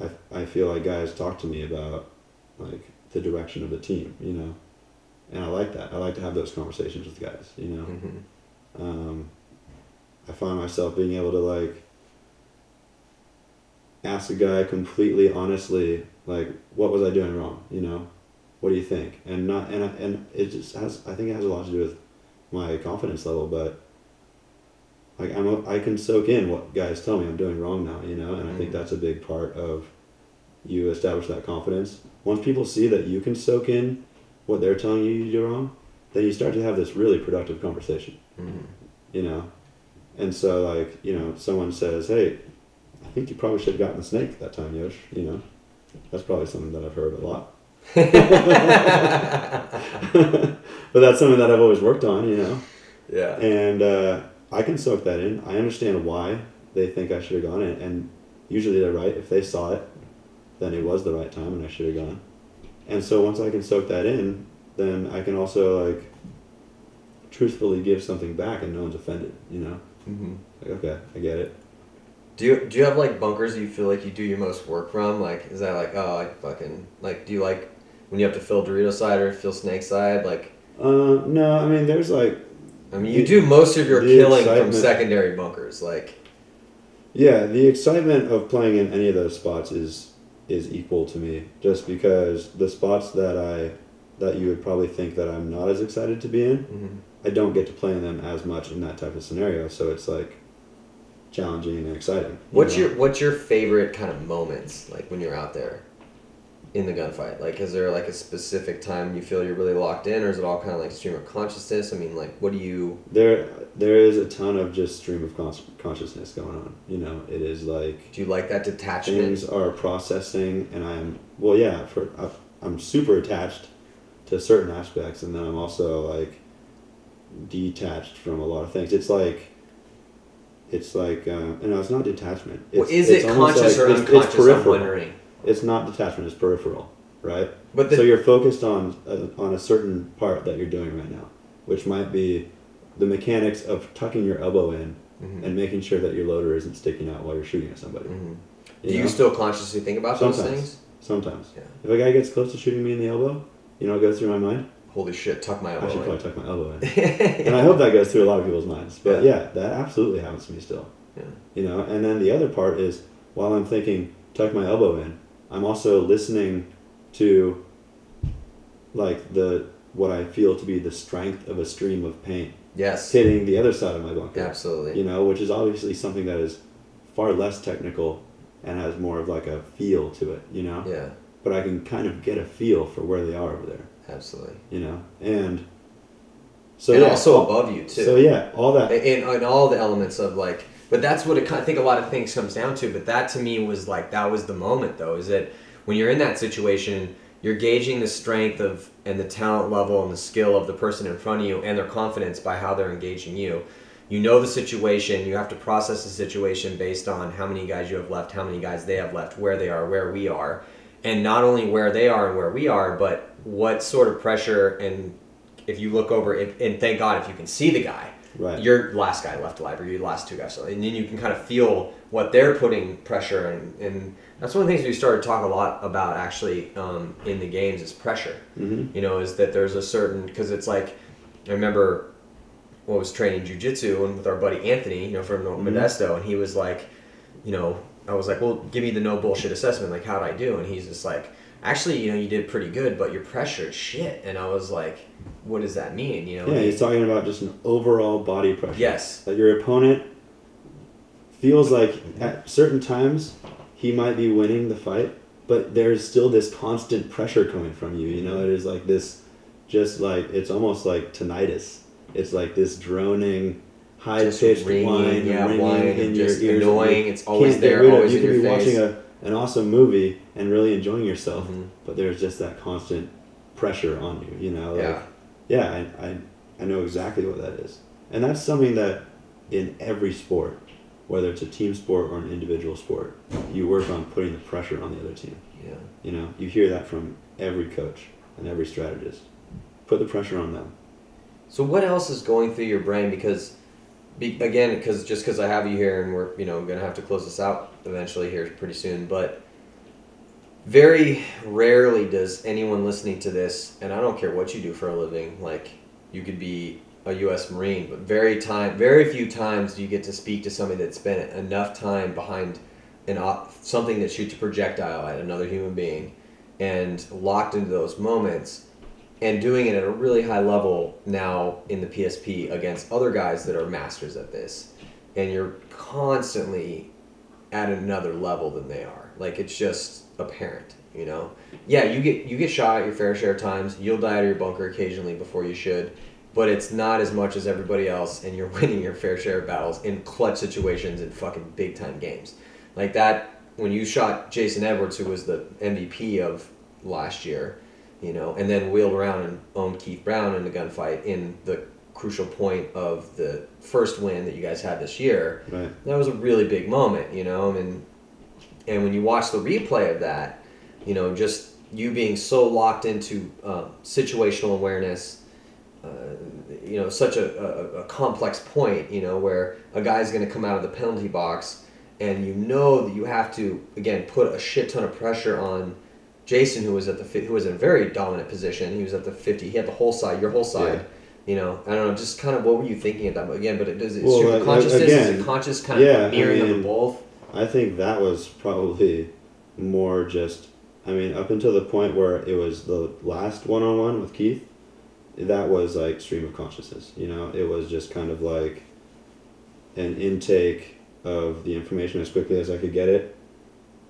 I, I feel like guys talk to me about like the direction of the team, you know, and I like that. I like to have those conversations with guys, you know Mhm. um, I find myself being able to like ask a guy completely honestly, like, what was I doing wrong? You know, what do you think? And not and and it just has. I think it has a lot to do with my confidence level, but like I'm a, I can soak in what guys tell me I'm doing wrong now. You know, and I think Mhm. that's a big part of you establish that confidence. Once people see that you can soak in what they're telling you you do wrong, then you start to have this really productive conversation Mhm. you know and so like you know someone says hey i think you probably should have gotten the snake that time yosh you know? That's probably something that i've heard a lot. (laughs) But that's something that i've always worked on you know? Yeah. and uh, i can soak that in. I understand why they think i should have gone and, and usually they're right. If they saw it then it was the right time and i should have gone. And so once i can soak that in then i can also like truthfully give something back and no one's offended you know? Mhm. like okay i get it Do you do you have like bunkers that you feel like you do your most work from? Like, is that like oh I fucking like? Do you like when you have to fill Dorito side or fill Snake side? Like, uh, no i mean there's like I mean, you The- do most of your killing from secondary bunkers. Like, Yeah, the excitement of playing in any of those spots is is equal to me. Just because the spots that I that you would probably think that I'm not as excited to be in, mhm. I don't get to play in them as much in that type of scenario. So it's like challenging and exciting. you what's know? your what's your favorite kind of moments like when you're out there in the gunfight? Like, is there like a specific time you feel you're really locked in, or is it all kind of like stream of consciousness? I mean, like, what do you? there? There is a ton of just stream of cons- consciousness going on. You know, it is like Do you like that detachment? things are processing and i'm well yeah for I- i'm super attached to certain aspects and then i'm also like detached from a lot of things it's like it's like uh, no it's not detachment it's, Well, is it conscious like- or it's, unconscious? it's I'm peripheral wondering. it's not detachment it's peripheral right But the, so you're focused on uh, on a certain part that you're doing right now which might be the mechanics of tucking your elbow in Mhm. and making sure that your loader isn't sticking out while you're shooting at somebody. Mhm. You Do you still consciously think about those things? Sometimes. Yeah. If a guy gets close to shooting me in the elbow, you know it goes through my mind? Holy shit! Tuck my elbow. I should probably tuck my elbow in. in. (laughs) and I hope that goes through a lot of people's minds. But Yeah. yeah, that absolutely happens to me still. Yeah. You know, and then the other part is while I'm thinking tuck my elbow in, I'm also listening to like the what I feel to be the strength of a stream of pain. Yes. hitting the other side of my bunker. Absolutely. You know, which is obviously something that is far less technical and has more of like a feel to it, you know? Yeah. But I can kind of get a feel for where they are over there, Absolutely. you know? And so and yeah, also above you too. So yeah, all that and, in all the elements of like but that's what it, kind- i think a lot of things comes down to but that to me was like that was the moment though is that when you're in that situation you're gauging the strength of and the talent level and the skill of the person in front of you and their confidence by how they're engaging you you know the situation you have to process the situation based on how many guys you have left how many guys they have left where they are where we are and not only where they are and where we are but what sort of pressure and if you look over if, and thank god if you can see the guy Right. your last guy left alive or your last two guys and then you can kind of feel what they're putting pressure and, and that's one of the things we started to talk a lot about actually um, in the games is pressure Mhm. you know is that there's a certain because it's like i remember when I was training jujitsu and with our buddy anthony you know from modesto and he was like you know i was like well give me the no bullshit assessment like how'd i do and he's just like actually you know you did pretty good but your pressure is shit and i was like what does that mean you know Yeah, he's talking about just an overall body pressure. yes That your opponent feels like at certain times he might be winning the fight, but there's still this constant pressure coming from you. You know, it is like this, just like it's almost like tinnitus. It's like this droning, high pitched whine, yeah, ringing whine, in your ears. annoying. You It's always there, always You in your face. watching a, an awesome movie and really enjoying yourself, Mhm. but there's just that constant pressure on you. You know, like Yeah. yeah, I, I, I know exactly what that is. And that's something that in every sport, whether it's a team sport or an individual sport, you work on putting the pressure on the other team. yeah You know, you hear that from every coach and every strategist. Put the pressure on them. So what else is going through your brain? Because, be, again, because just because I have you here and we're you know gonna have to close this out eventually here pretty soon, but very rarely does anyone listening to this, and I don't care what you do for a living, like you could be a U.S. Marine, but very time, very few times do you get to speak to somebody that's spent enough time behind an op- something that shoots a projectile at another human being, and locked into those moments and doing it at a really high level now in the PSP against other guys that are masters at this, and you're constantly at another level than they are. Like it's just apparent, you know. Yeah, you get you get shot your fair share of times. You'll die out of your bunker occasionally before you should, but it's not as much as everybody else, and you're (laughs) winning your fair share of battles in clutch situations in fucking big time games, like that. When you shot Jason Edwards, who was the MVP of last year, you know, and then wheeled around and owned Keith Brown in the gunfight in the crucial point of the first win that you guys had this year. Right. That was a really big moment, you know, and and when you watch the replay of that, you know, just you being so locked into um, situational awareness, uh, you know, such a, a, a complex point, you know, where a guy's going to come out of the penalty box and you know that you have to again put a shit ton of pressure on Jason, who was at the who was in a very dominant position. He was at the fifty. He had the whole side, your whole side. Yeah. You know, I don't know, just kind of what were you thinking at that moment? Again, but it does it Well, stream of consciousness? is it conscious kind of yeah, I mirroring of mean- them both? I think that was probably more just. I mean, up until the point where it was the last one on one with Keith, that was like stream of consciousness. You know, it was just kind of like an intake of the information as quickly as I could get it,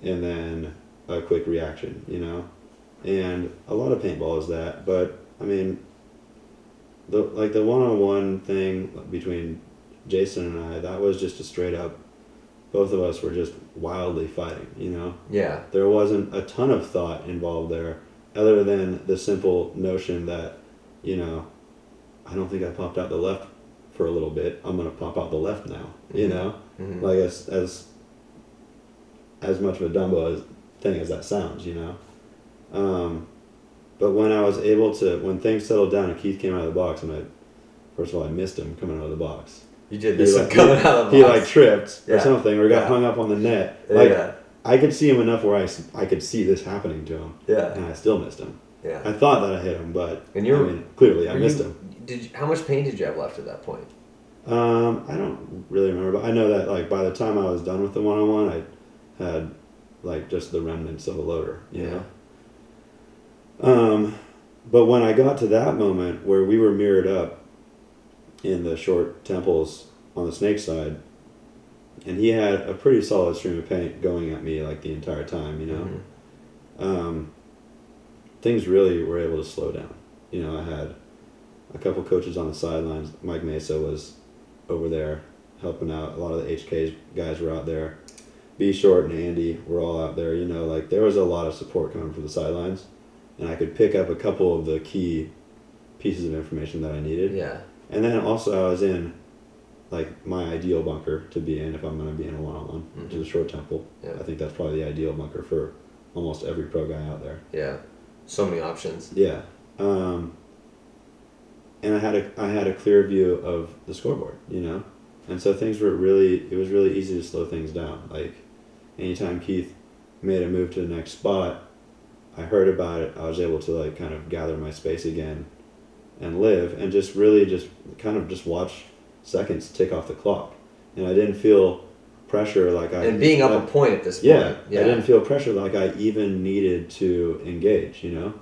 and then a quick reaction. You know, and a lot of paintball is that. But I mean, the like the one on one thing between Jason and I, that was just a straight up. Both of us were just wildly fighting. You know, Yeah. there wasn't a ton of thought involved there, other than the simple notion that, you know, I don't think I popped out the left for a little bit. I'm gonna pop out the left now. You Mhm. know, Mhm. like as as as much of a Dumbo as, thing as that sounds. You know, um, but when I was able to, when things settled down and Keith came out of the box and I first of all, I missed him coming out of the box. You did He this like, coming out of the box. he like tripped or something, or got Yeah. hung up on the net. Like yeah, I could see him enough where I, I could see this happening to him, yeah, and I still missed him. yeah. I thought that I hit him, but And you're- I mean, clearly I missed you- him. Did you, how much pain did you have left at that point? Um, I don't really remember, but I know that like by the time I was done with the one on one, I had like just the remnants of a loader, you Yeah. know. Um, but when I got to that moment where we were mirrored up in the short temples on the snake side, and he had a pretty solid stream of paint going at me like the entire time, you know. Mhm. Um, things really were able to slow down. You know, I had a couple coaches on the sidelines. Mike Mesa was over there helping out. A lot of the HK guys were out there. B Short and Andy were all out there. You know, like there was a lot of support coming from the sidelines, and I could pick up a couple of the key pieces of information that I needed. Yeah, And then also I was in like my ideal bunker to be in if I'm going to be in a one-on-one, which is a short temple. Yeah. I think that's probably the ideal bunker for almost every pro guy out there. yeah. So many options. Yeah. Um, and I had a I had a clear view of the scoreboard, you know, and so things were really it was really easy to slow things down. Like anytime Keith made a move to the next spot, I heard about it. I was able to like kind of gather my space again, and live, and just really just kind of just watch seconds tick off the clock, and I didn't feel pressure like I And being up a point at this point. yeah, yeah. I didn't feel pressure like I even needed to engage, you know?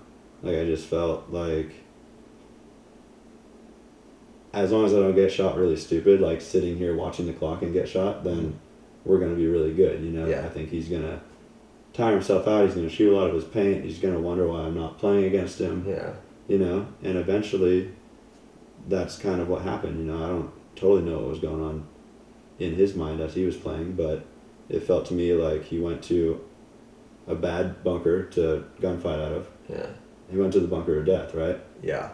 Like I just felt like as long as I don't get shot really stupid, like sitting here watching the clock and get shot, then we're gonna be really good, you know? Yeah. I think he's gonna tire himself out, he's gonna shoot a lot of his paint, he's gonna wonder why I'm not playing against him, Yeah, you know? And eventually that's kind of what happened, you know, I don't totally know what was going on in his mind as he was playing, but it felt to me like he went to a bad bunker to gunfight out of. yeah. He went to the bunker of death, right? Yeah.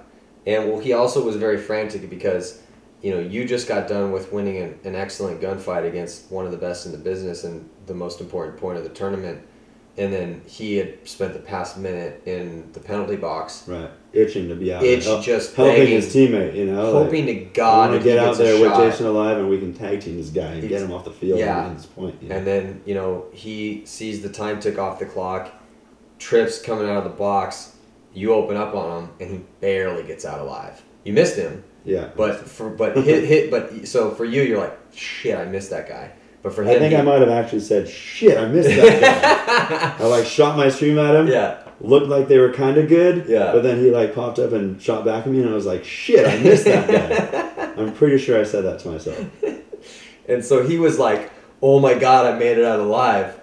And well, he also was very frantic because, you know, you just got done with winning an, an excellent gunfight against one of the best in the business and the most important point of the tournament. And then he had spent the past minute in the penalty box, Right. Itching to be out Itch there. Help- just helping begging, his teammate, you know? like, hoping to I God to get out there with shot. Jason alive and we can tag team this guy and get him off the field yeah. this point. You know? And then, you know, he sees the time tick off the clock, trips coming out of the box. You open up on him, and he barely gets out alive. You missed him, yeah. But for but (laughs) hit hit but so for you you're like shit I missed that guy. But for him I think he- I might have actually said, shit, I missed that guy. (laughs) I like shot my stream at him. yeah Looked like they were kind of good. Yeah. But then he like popped up and shot back at me and I was like, shit, I missed that guy. (laughs) I'm pretty sure I said that to myself. and so he was like oh my god I made it out alive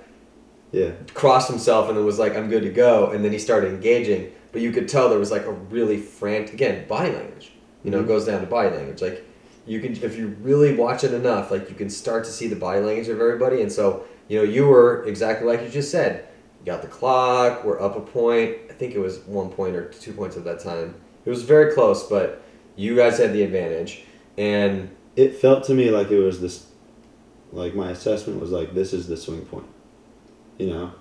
Yeah. crossed himself and then was like I'm good to go and then he started engaging but you could tell there was like a really frantic again body language. You know it Mhm. goes down to body language. Like you can if you really watch it enough like you can start to see the body language of everybody. And so you know you were exactly like you just said. You got the clock. We're up a point. I think it was one point or two points at that time. It was very close but you guys had the advantage. And It felt to me like it was this, like my assessment was like, this is the swing point. You know?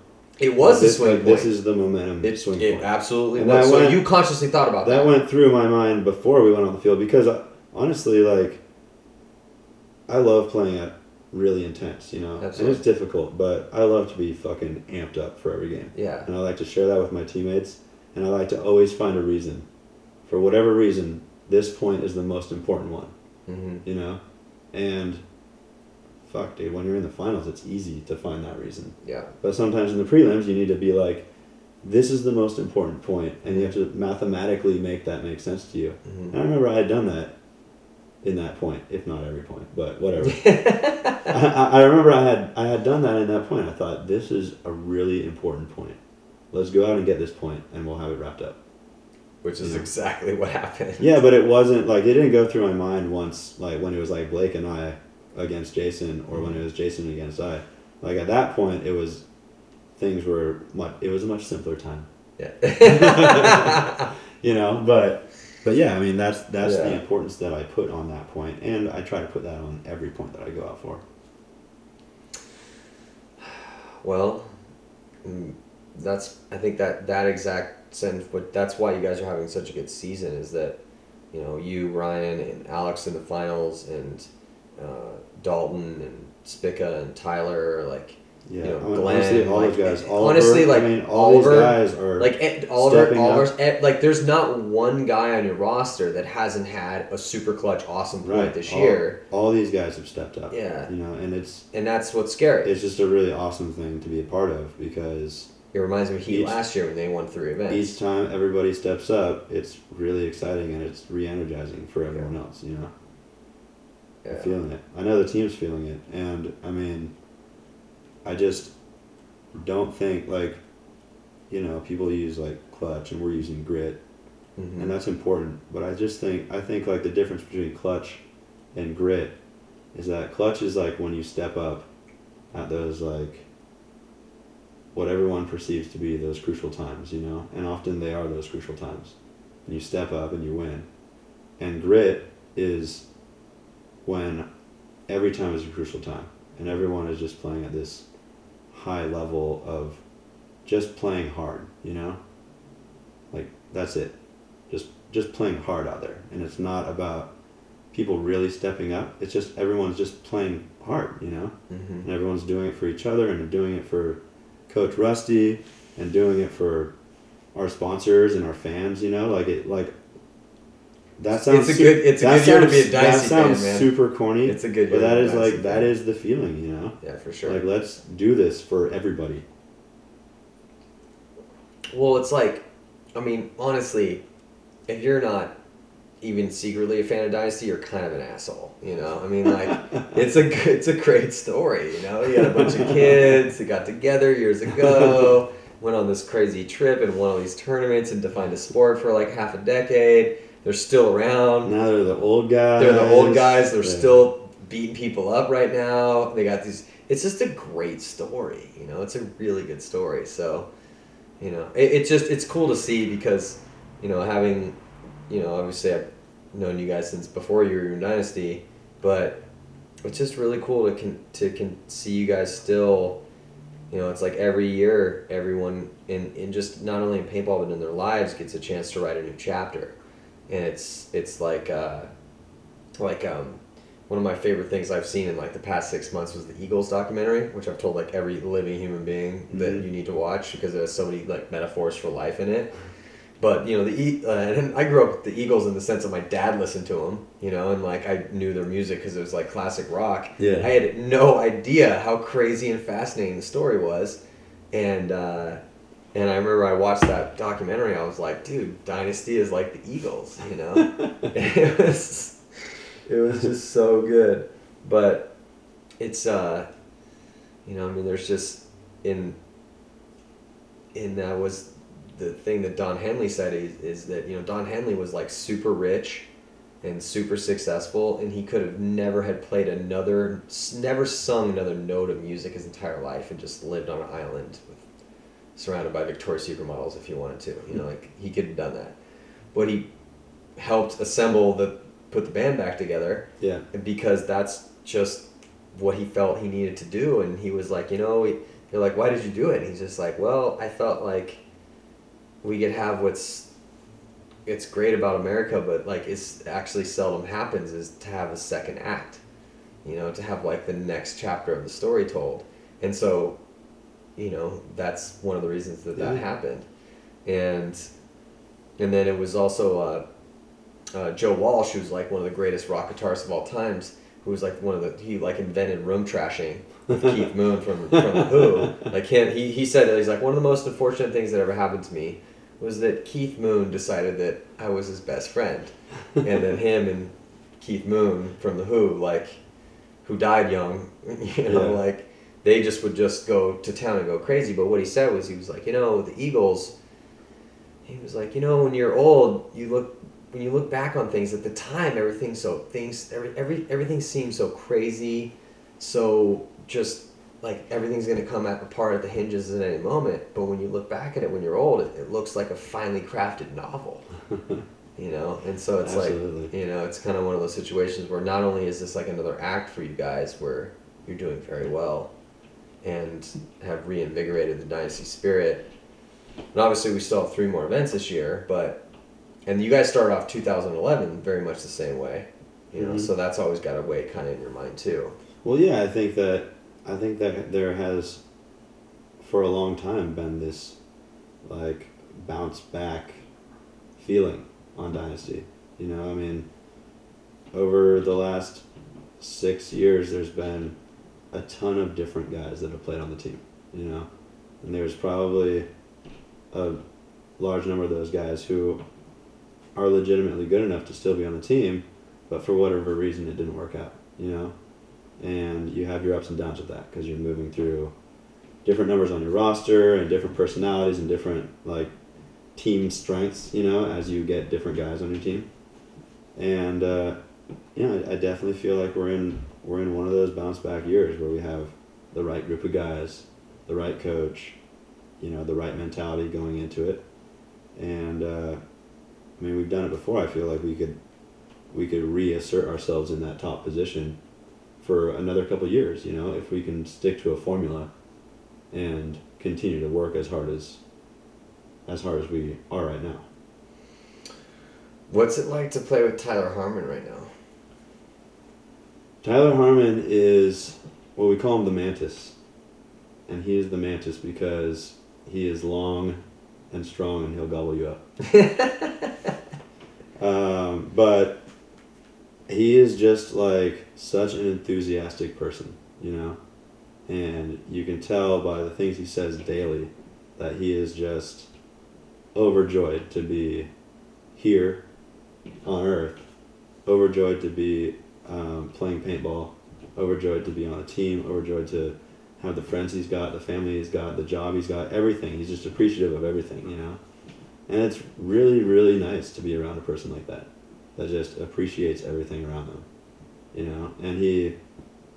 It was the this, swing like, This is the momentum it, swing it point. absolutely And was so went- you consciously thought about that, that went through my mind before we went on the field because uh, honestly, like, I love playing at really intense, you know? And it's difficult, but I love to be fucking amped up for every game. yeah and I like to share that with my teammates. And I like to always find a reason, for whatever reason, this point is the most important one. hmm You know, and fuck, dude, when you're in the finals, it's easy to find that reason. yeah But sometimes in the prelims, you need to be like, this is the most important point, and you have to mathematically make that make sense to you. Mhm. And I remember I had done that in that point, if not every point, but whatever. (laughs) I, I remember I had I had done that in that point. I thought this is a really important point. Let's go out and get this point, and we'll have it wrapped up. which is exactly what happened. Yeah, but it wasn't like it didn't go through my mind once, like when it was like Blake and I against Jason, or when it was Jason against I. Like at that point, it was things were much. It was a much simpler time, Yeah. (laughs) you know. But but yeah, I mean that's that's the importance that I put on that point, and I try to put that on every point that I go out for. (sighs) well, mm, that's I think that that exact sense. But that's why you guys are having such a good season. Is that you know, you, Ryan, and Alex in the finals, and uh, Dalton and Spicka and Tyler, like Yeah, you know, I mean, Glenn, honestly, all like, guys. eh, Oliver, honestly, like, I mean, all Oliver, these guys are like eh, Oliver, up. eh, like there's not one guy on your roster that hasn't had a super clutch, awesome point right. this all, year, all these guys have stepped up. Yeah. you know, and it's and that's what's scary. it's just a really awesome thing to be a part of because It reminds me of Heat Each- last year when they won three events. each time everybody steps up, it's really exciting and it's re-energizing for everyone else. You know, I'm Yeah. feeling it. I know the team's feeling it, and I mean, I just don't think like, you know, people use like clutch and we're using grit, Mhm. and that's important. But I just think I think like the difference between clutch and grit is that clutch is like when you step up at those like what everyone perceives to be those crucial times, you know, and often they are those crucial times. And you step up and you win. And grit is when every time is a crucial time and everyone is just playing at this high level of just playing hard, you know? Like that's it. Just just playing hard out there. And it's not about people really stepping up. It's just everyone's just playing hard, you know? Mhm. and everyone's doing it for each other and doing it for coach rusty and doing it for our sponsors and our fans you know like it like that sounds It's a good- it's a that good year to be a sounds- Dynasty that sounds fan, man. super corny It's a good but year that to be is like Dynasty that fan. is the feeling you know Yeah, for sure. like let's do this for everybody Well, it's like, I mean, honestly, if you're not even secretly a fan of Dynasty, you're kind of an asshole. You know, I mean, like, (laughs) it's a it's a great story. You know, you had a bunch of kids who got together years ago, went on this crazy trip and won all these tournaments and defined a sport for like half a decade. They're still around. now they're the old guys They're the old guys. They're Yeah. still beating people up right now. They got these. It's just a great story. You know, it's a really good story. So, you know, it, it's just it's cool to see because, you know, having, you know, obviously I've known you guys since before you were in Dynasty, but it's just really cool to can to can see you guys still. You know, it's like every year, everyone in, in just not only in paintball but in their lives gets a chance to write a new chapter, and it's it's like uh, like um, one of my favorite things I've seen in like the past six months was the Eagles documentary, which I've told like every living human being that Mhm. you need to watch because there's so many like metaphors for life in it. But you know the E- uh, (laughs) and I grew up with the Eagles in the sense that my dad listened to them, you know, and like I knew their music because it was like classic rock. Yeah. I had no idea how crazy and fascinating the story was, and uh, and I remember I watched that documentary. I was like, dude, Dynasty is like the Eagles, you know. (laughs) (laughs) it was it was just so good, but it's uh, you know, I mean, there's just in in that was the thing that Don Henley said is, is that you know Don Henley was like super rich and super successful and he could have never had played another never sung another note of music his entire life and just lived on an island with surrounded by Victoria's Secret models if he wanted to you know like he could have done that. But he helped assemble the put the band back together. Yeah. Because that's just what he felt he needed to do and he was like you know he, they're like why did you do it? And he's just like well i felt like we could have what's it's great about america but like it's actually seldom happens is to have a second act you know to have like the next chapter of the story told. And so you know that's one of the reasons that that Yeah. happened and and then it was also uh, uh, Joe Walsh, who's like one of the greatest rock guitarists of all times, who was like one of the he like invented room trashing with (laughs) Keith Moon from from the Who. Like him, he he said that he's like one of the most unfortunate things that ever happened to me was that Keith Moon decided that I was his best friend, and then (laughs) him and Keith Moon from the Who like who died young, (laughs) you know, Yeah. like they just would just go to town and go crazy. But what he said was he was like, you know, the Eagles. He was like, you know, when you're old, you look when you look back on things at the time, everything so things every every everything seems so crazy, so just like everything's gonna come apart at the hinges at any moment. But when you look back at it when you're old, it, it looks like a finely crafted novel. (laughs) You know, and so it's Absolutely. like you know, it's kind of one of those situations where not only is this like another act for you guys where you're doing very well, and have reinvigorated the dynasty spirit. And obviously, we still have three more events this year, but and you guys started off 2011 very much the same way, you know. Mhm. So that's always got to weigh kind of in your mind too. Well, yeah, I think that I think that there has, for a long time, been this, like, bounce back, feeling on Dynasty. You know, I mean, over the last six years, there's been a ton of different guys that have played on the team. You know, and there's probably a large number of those guys who are legitimately good enough to still be on the team, but for whatever reason, it didn't work out. You know and you have your ups and downs with that because you're moving through different numbers on your roster and different personalities and different like team strengths you know as you get different guys on your team and uh, I, I definitely feel like we're in we're in one of those bounce back years where we have the right group of guys the right coach you know the right mentality going into it and uh, I mean we've done it before I feel like we could we could reassert ourselves in that top position for another couple years, you know, if we can stick to a formula and continue to work as hard as as hard as we are right now. What's it like to play with Tyler Harmon right now? Tyler Harmon is well we call him the mantis. And he is the mantis because he is long and strong and he'll gobble you up. (laughs) um, but he is just like such an enthusiastic person, you know? And you can tell by the things he says daily that he is just overjoyed to be here on Earth, overjoyed to be um, playing paintball, overjoyed to be on a team, overjoyed to have the friends he's got, the family he's got, the job he's got, everything. He's just appreciative of everything, you know? And it's really, really nice to be around a person like that that just appreciates everything around them, you know. And he,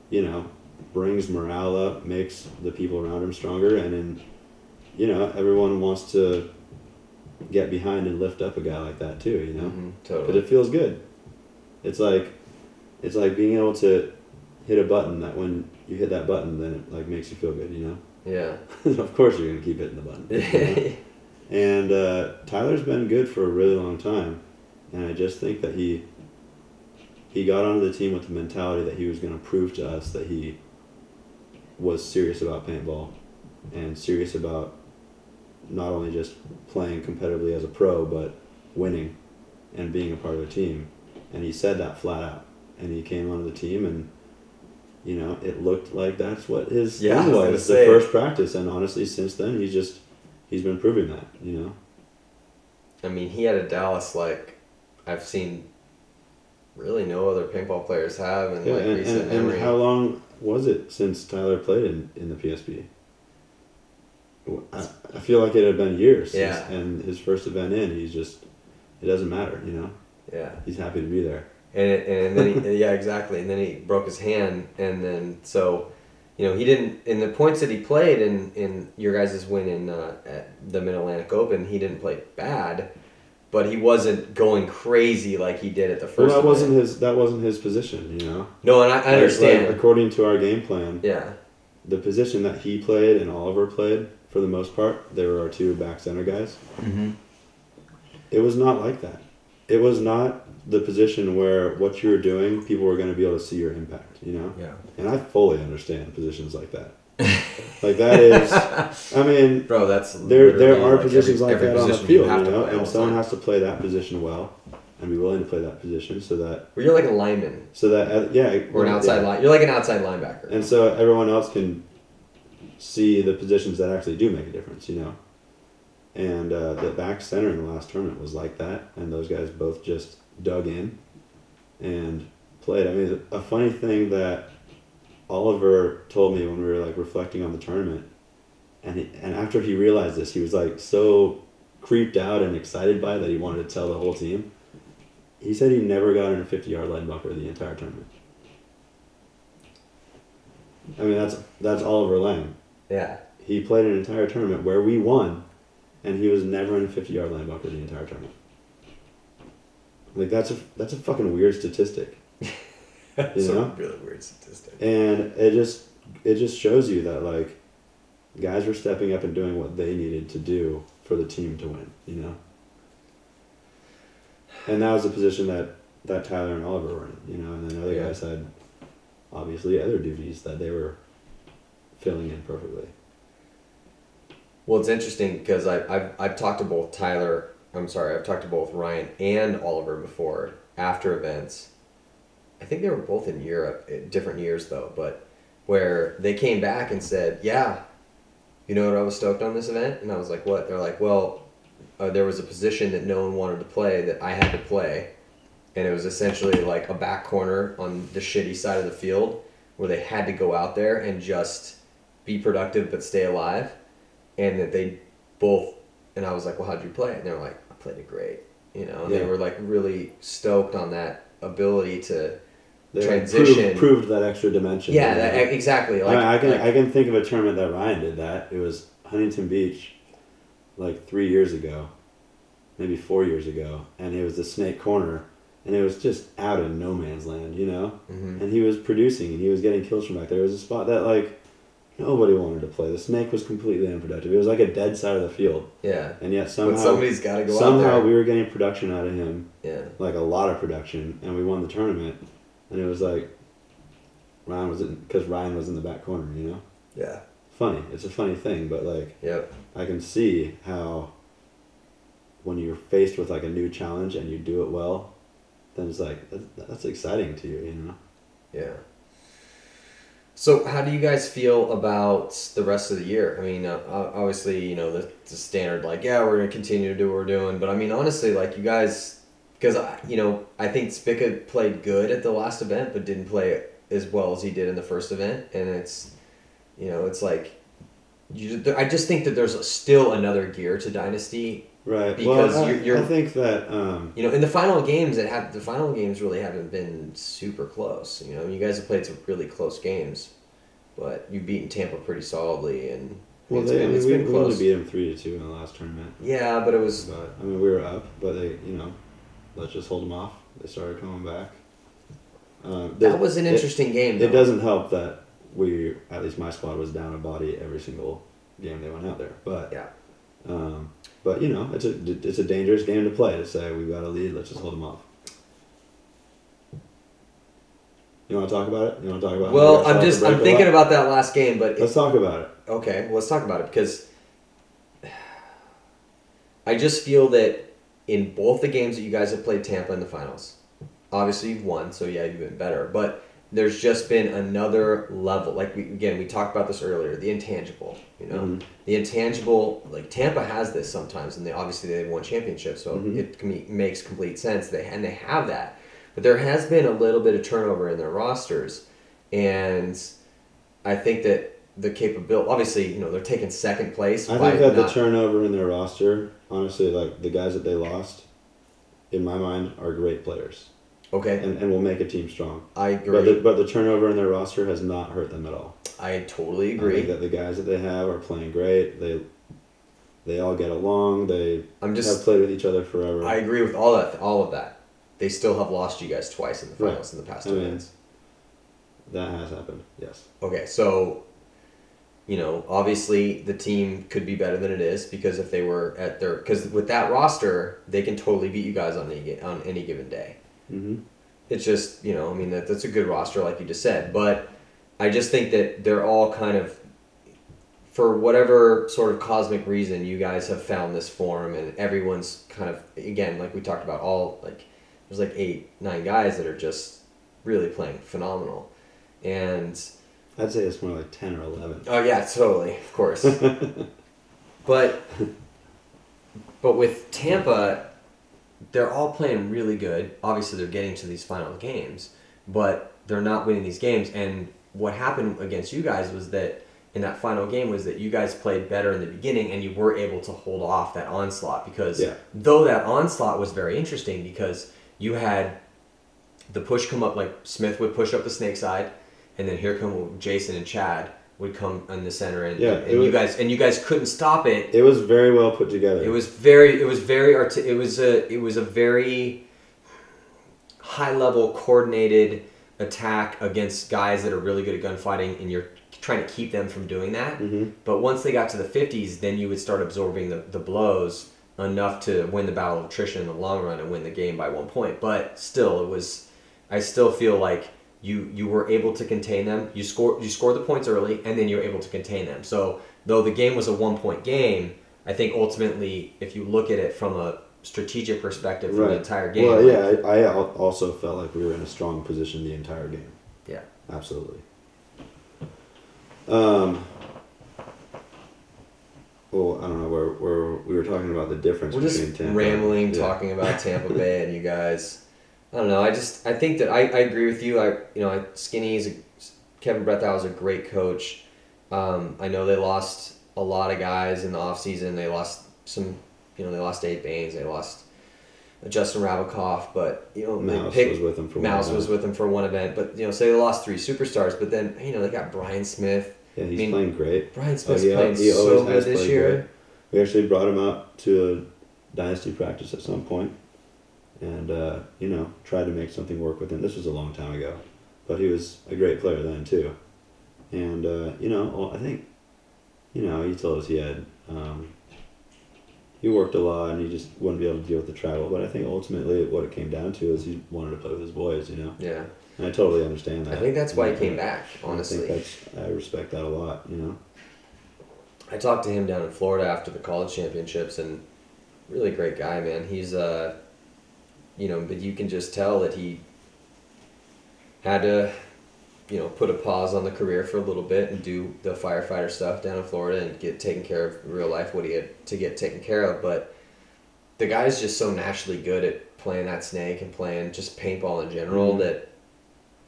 you know, brings morale up, makes the people around him stronger, and then, you know, everyone wants to get behind and lift up a guy like that too, you know, Mhm, because totally. it feels good. It's like, it's like being able to hit a button that when you hit that button, then it like makes you feel good, you know. Yeah. (laughs) of course, you're gonna keep hitting the button. (laughs) you know? And uh, Tyler's been good for a really long time, and I just think that he he got onto the team with the mentality that he was going to prove to us that he was serious about paintball and serious about not only just playing competitively as a pro, but winning and being a part of a team. And he said that flat out. And he came onto the team, and you know, it looked like that's what his Yeah, thing was, was the say. first practice. And honestly, since then, he's just he's been proving that. You know. I mean, he had a Dallas like I've seen really no other paintball players have in Yeah, like and, recent and, and memory. how long was it since Tyler played in, in the PSP? I, I feel like it had been years. since- Yeah. and his first event in, he's just, it doesn't matter, you know? yeah. He's happy to be there. And and then he, (laughs) yeah exactly and then he broke his hand and then so you know he didn't in the points that he played in in your guys' win in uh, at the Mid Atlantic Open he didn't play bad but he wasn't going crazy like he did at the first. Well, first that event. wasn't his. That wasn't his position, you know. no and I, I Like- like, understand according to our game plan, yeah the position that he played and Oliver played, for the most part, they were our two back center guys. mm-hmm. It was not like that. It was not the position where what you were doing, people were going to be able to see your impact, you know. yeah And I fully understand positions like that. (laughs) like that is, I mean, bro that's there there are like, positions every, like every that on the position you field, you know, and someone has to play that position well, and be willing to play that position so that where you're like a lineman so that uh, yeah, or an outside yeah. line you're like an outside linebacker and so everyone else can see the positions that actually do make a difference, you know. And uh, the back center in the last tournament was like that, and those guys both just dug in and played. I mean, a funny thing that Oliver told me when we were like reflecting on the tournament, and he, and after he realized this, he was like so creeped out and excited by it that he wanted to tell the whole team. He said he never got in a fifty yard line bunker the entire tournament. I mean, that's that's Oliver Lang. yeah He played an entire tournament where we won, and he was never in a fifty yard line bunker the entire tournament. Like that's a that's a fucking weird statistic, (laughs) that's You a know? really weird statistic and it just it just shows you that like guys were stepping up and doing what they needed to do for the team to win. You know. and that was the position that that Tyler and Oliver were in, you know, and then other Yeah. guys had obviously other duties that they were filling in perfectly. Well, it's interesting because I, I've, I've talked to both Tyler, I'm sorry, I've talked to both Ryan and Oliver before after events. I think they were both in Europe different years though, but where they came back and said, Yeah, you know what I was stoked on this event? And I was like, What? They're like, Well, uh, there was a position that no one wanted to play that I had to play. And it was essentially like a back corner on the shitty side of the field where they had to go out there and just be productive but stay alive and that they both and I was like, "Well, how'd you play?" And they were like, "I played it great," you know. And Yeah. They were like really stoked on that ability to, They Transition. proved, proved that extra dimension. yeah, that, exactly. Like, I, I can like- I can think of a tournament that Ryan did that. It was Huntington Beach, like three years ago, maybe four years ago, and it was the Snake Corner, and it was just out in no man's land, you know. Mhm. And he was producing, and he was getting kills from back there. It was a spot that like nobody wanted to play. The Snake was completely unproductive. It was like a dead side of the field, yeah, and yet but somehow somebody's got to go out somehow we were getting production out of him, yeah, like a lot of production, and we won the tournament. And it was like Ryan was in because Ryan was in the back corner, you know yeah, funny. It's a funny thing, but like yep, I can see how when you're faced with like a new challenge and you do it well, then it's like that's, that's exciting to you, you know. yeah. So, how do you guys feel about the rest of the year? I mean, uh, obviously, you know, the, the standard, like, yeah, we're going to continue to do what we're doing. But I mean, honestly, like, you guys, because, you know, I think Spicka played good at the last event, but didn't play as well as he did in the first event. And it's, you know, it's like, you, I just think that there's still another gear to Dynasty. Right. Because well, I, you're- you're- I think that um, You know, in the final games, it have the final games really haven't been super close. You know, you guys have played some really close games, but you've beaten Tampa pretty solidly, and well, it's they, I mean, it's we, been we only close. beat them three to two in the last tournament. Yeah, but it was But I mean, we were up, but they, you know, let's just hold them off. They started coming back. Um, that it- was an it- interesting game. It doesn't help that we, at least my squad, was down a body every single game they went out there. But Yeah. um, but you know, it's a it's a dangerous game to play to say we've got a lead. Let's just hold them off. You want to talk about it? You want to talk about? Well, how we got I'm just I'm thinking about that last game, but Let's talk about it. Okay, well, let's talk about it because I just feel that in both the games that you guys have played Tampa in the finals, obviously you've won, so yeah, you've been better. But there's just been another level. Like we again, we talked about this earlier. The intangible, you know, Mhm. the intangible. Like Tampa has this sometimes, and they obviously they've won championships, so Mhm. it com- makes complete sense. They and they have that, but there has been a little bit of turnover in their rosters, and I think that the capability, obviously, you know, they're taking second place. I think that the turnover in their roster, honestly, like the guys that they lost, in my mind, are great players okay, and, and will make a team strong. I agree. But the, but the turnover in their roster has not hurt them at all. I totally I agree. think that the guys that they have are playing great. They they all get along. They I'm have played with each other forever. I agree with all that. All of that. They still have lost you guys twice in the Right. finals in the past I two mean- events. that has happened. Yes. Okay, so you know, obviously the team could be better than it is because if they were at their because with that roster, they can totally beat you guys on any on any given day. Hmm It's just you know, I mean that that's a good roster like you just said, but I just think that they're all kind of for whatever sort of cosmic reason you guys have found this form and everyone's kind of again like we talked about all like there's like eight nine guys that are just really playing phenomenal and I'd say it's more like ten or eleven. Oh yeah, totally, of course. (laughs) but but with Tampa, they're all playing really good. Obviously, they're getting to these final games, but they're not winning these games. And what happened against you guys was that in that final game was that you guys played better in the beginning and you were able to hold off that onslaught because Yeah. though that onslaught was very interesting because you had the push come up like Smith would push up the snake side, and then here come Jason and Chad would come in the center, and, Yeah, and it you guys and you guys couldn't stop it. It was very well put together. It was very it was very art- it was a it was a very high level coordinated attack against guys that are really good at gunfighting, and you're trying to keep them from doing that. Mhm. But once they got to the 50s, then you would start absorbing the, the blows enough to win the battle of attrition in the long run and win the game by one point. But still, it was. I still feel like you you were able to contain them. You score you scored the points early, and then you were able to contain them. So though the game was a one point game, I think ultimately, if you look at it from a strategic perspective for the entire game, Well, like- yeah, I, I also felt like we were in a strong position the entire game. yeah. Absolutely. Um. Well, I don't know where, where we were talking about the difference We're between just Tampa. rambling, yeah. talking about Tampa Bay, and you guys. (laughs) I don't know. I just I think that I, I agree with you. I you know I, Skinny is a, Kevin Brethow is a great coach. Um, I know they lost a lot of guys in the offseason. They lost some. You know they lost Dave Bains. They lost Justin Rabackoff, but you know Mouse picked, was with them for one Mouse event. with them for one event. But you know so they lost three superstars. But then you know they got Brian Smith. Yeah, he's I mean, playing great. Brian Smith's he al- playing so good this year. great. We actually brought him out to a dynasty practice at some point, and uh, you know tried to make something work with him. This was a long time ago, but he was a great player then too. And uh, you know, well, I think, you know, he told us he had um, he worked a lot and he just wouldn't be able to deal with the travel. But I think ultimately what it came down to is he wanted to play with his boys. You know, Yeah, and I totally understand that. I think that's why he came uh, back. Honestly, I I respect that a lot. You know. I talked to him down in Florida after the college championships, and really great guy, man. He's uh, you know, but you can just tell that he had to, you know, put a pause on the career for a little bit and do the firefighter stuff down in Florida and get taken care of in real life what he had to get taken care of. But the guy's just so naturally good at playing that snake and playing just paintball in general Mhm. that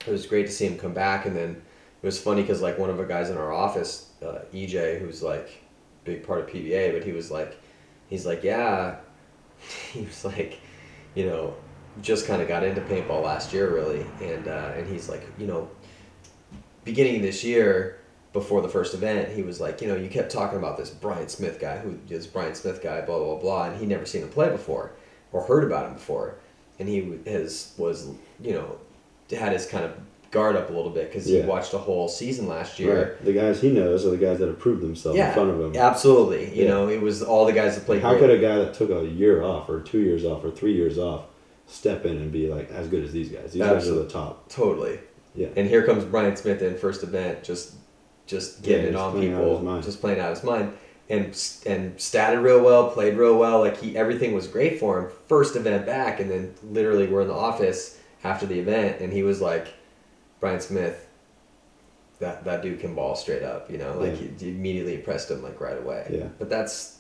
it was great to see him come back. And then it was funny because like one of the guys in our office, uh, EJ, who's like big part of PBA, but he was like, he's like, yeah, (laughs) he was like, you know, just kind of got into paintball last year really, and uh, and he's like, you know, beginning this year before the first event, he was like, you know, you kept talking about this Brian Smith guy, who is Brian Smith guy, blah blah blah, and he never seen him play before or heard about him before, and he has was you know had his kind of guard up a little bit because he Yeah. watched a whole season last year. Right. The guys he knows are the guys that have proved themselves Yeah, in front of him. absolutely. You Yeah. know, it was all the guys that played. How great. could a guy that took a year off or two years off or three years off step in and be like as good as these guys? These guys are Absolutely. the top. Totally. Yeah. And here comes Brian Smith in first event, just just getting it on playing out of his people, just playing out of his mind, and and statted real well, played real well. Like he, everything was great for him. First event back, and then literally we're in the office after the event, and he was like, Brian Smith. That, that dude can ball straight up, you know, like Yeah. he, immediately impressed him like right away. Yeah. But that's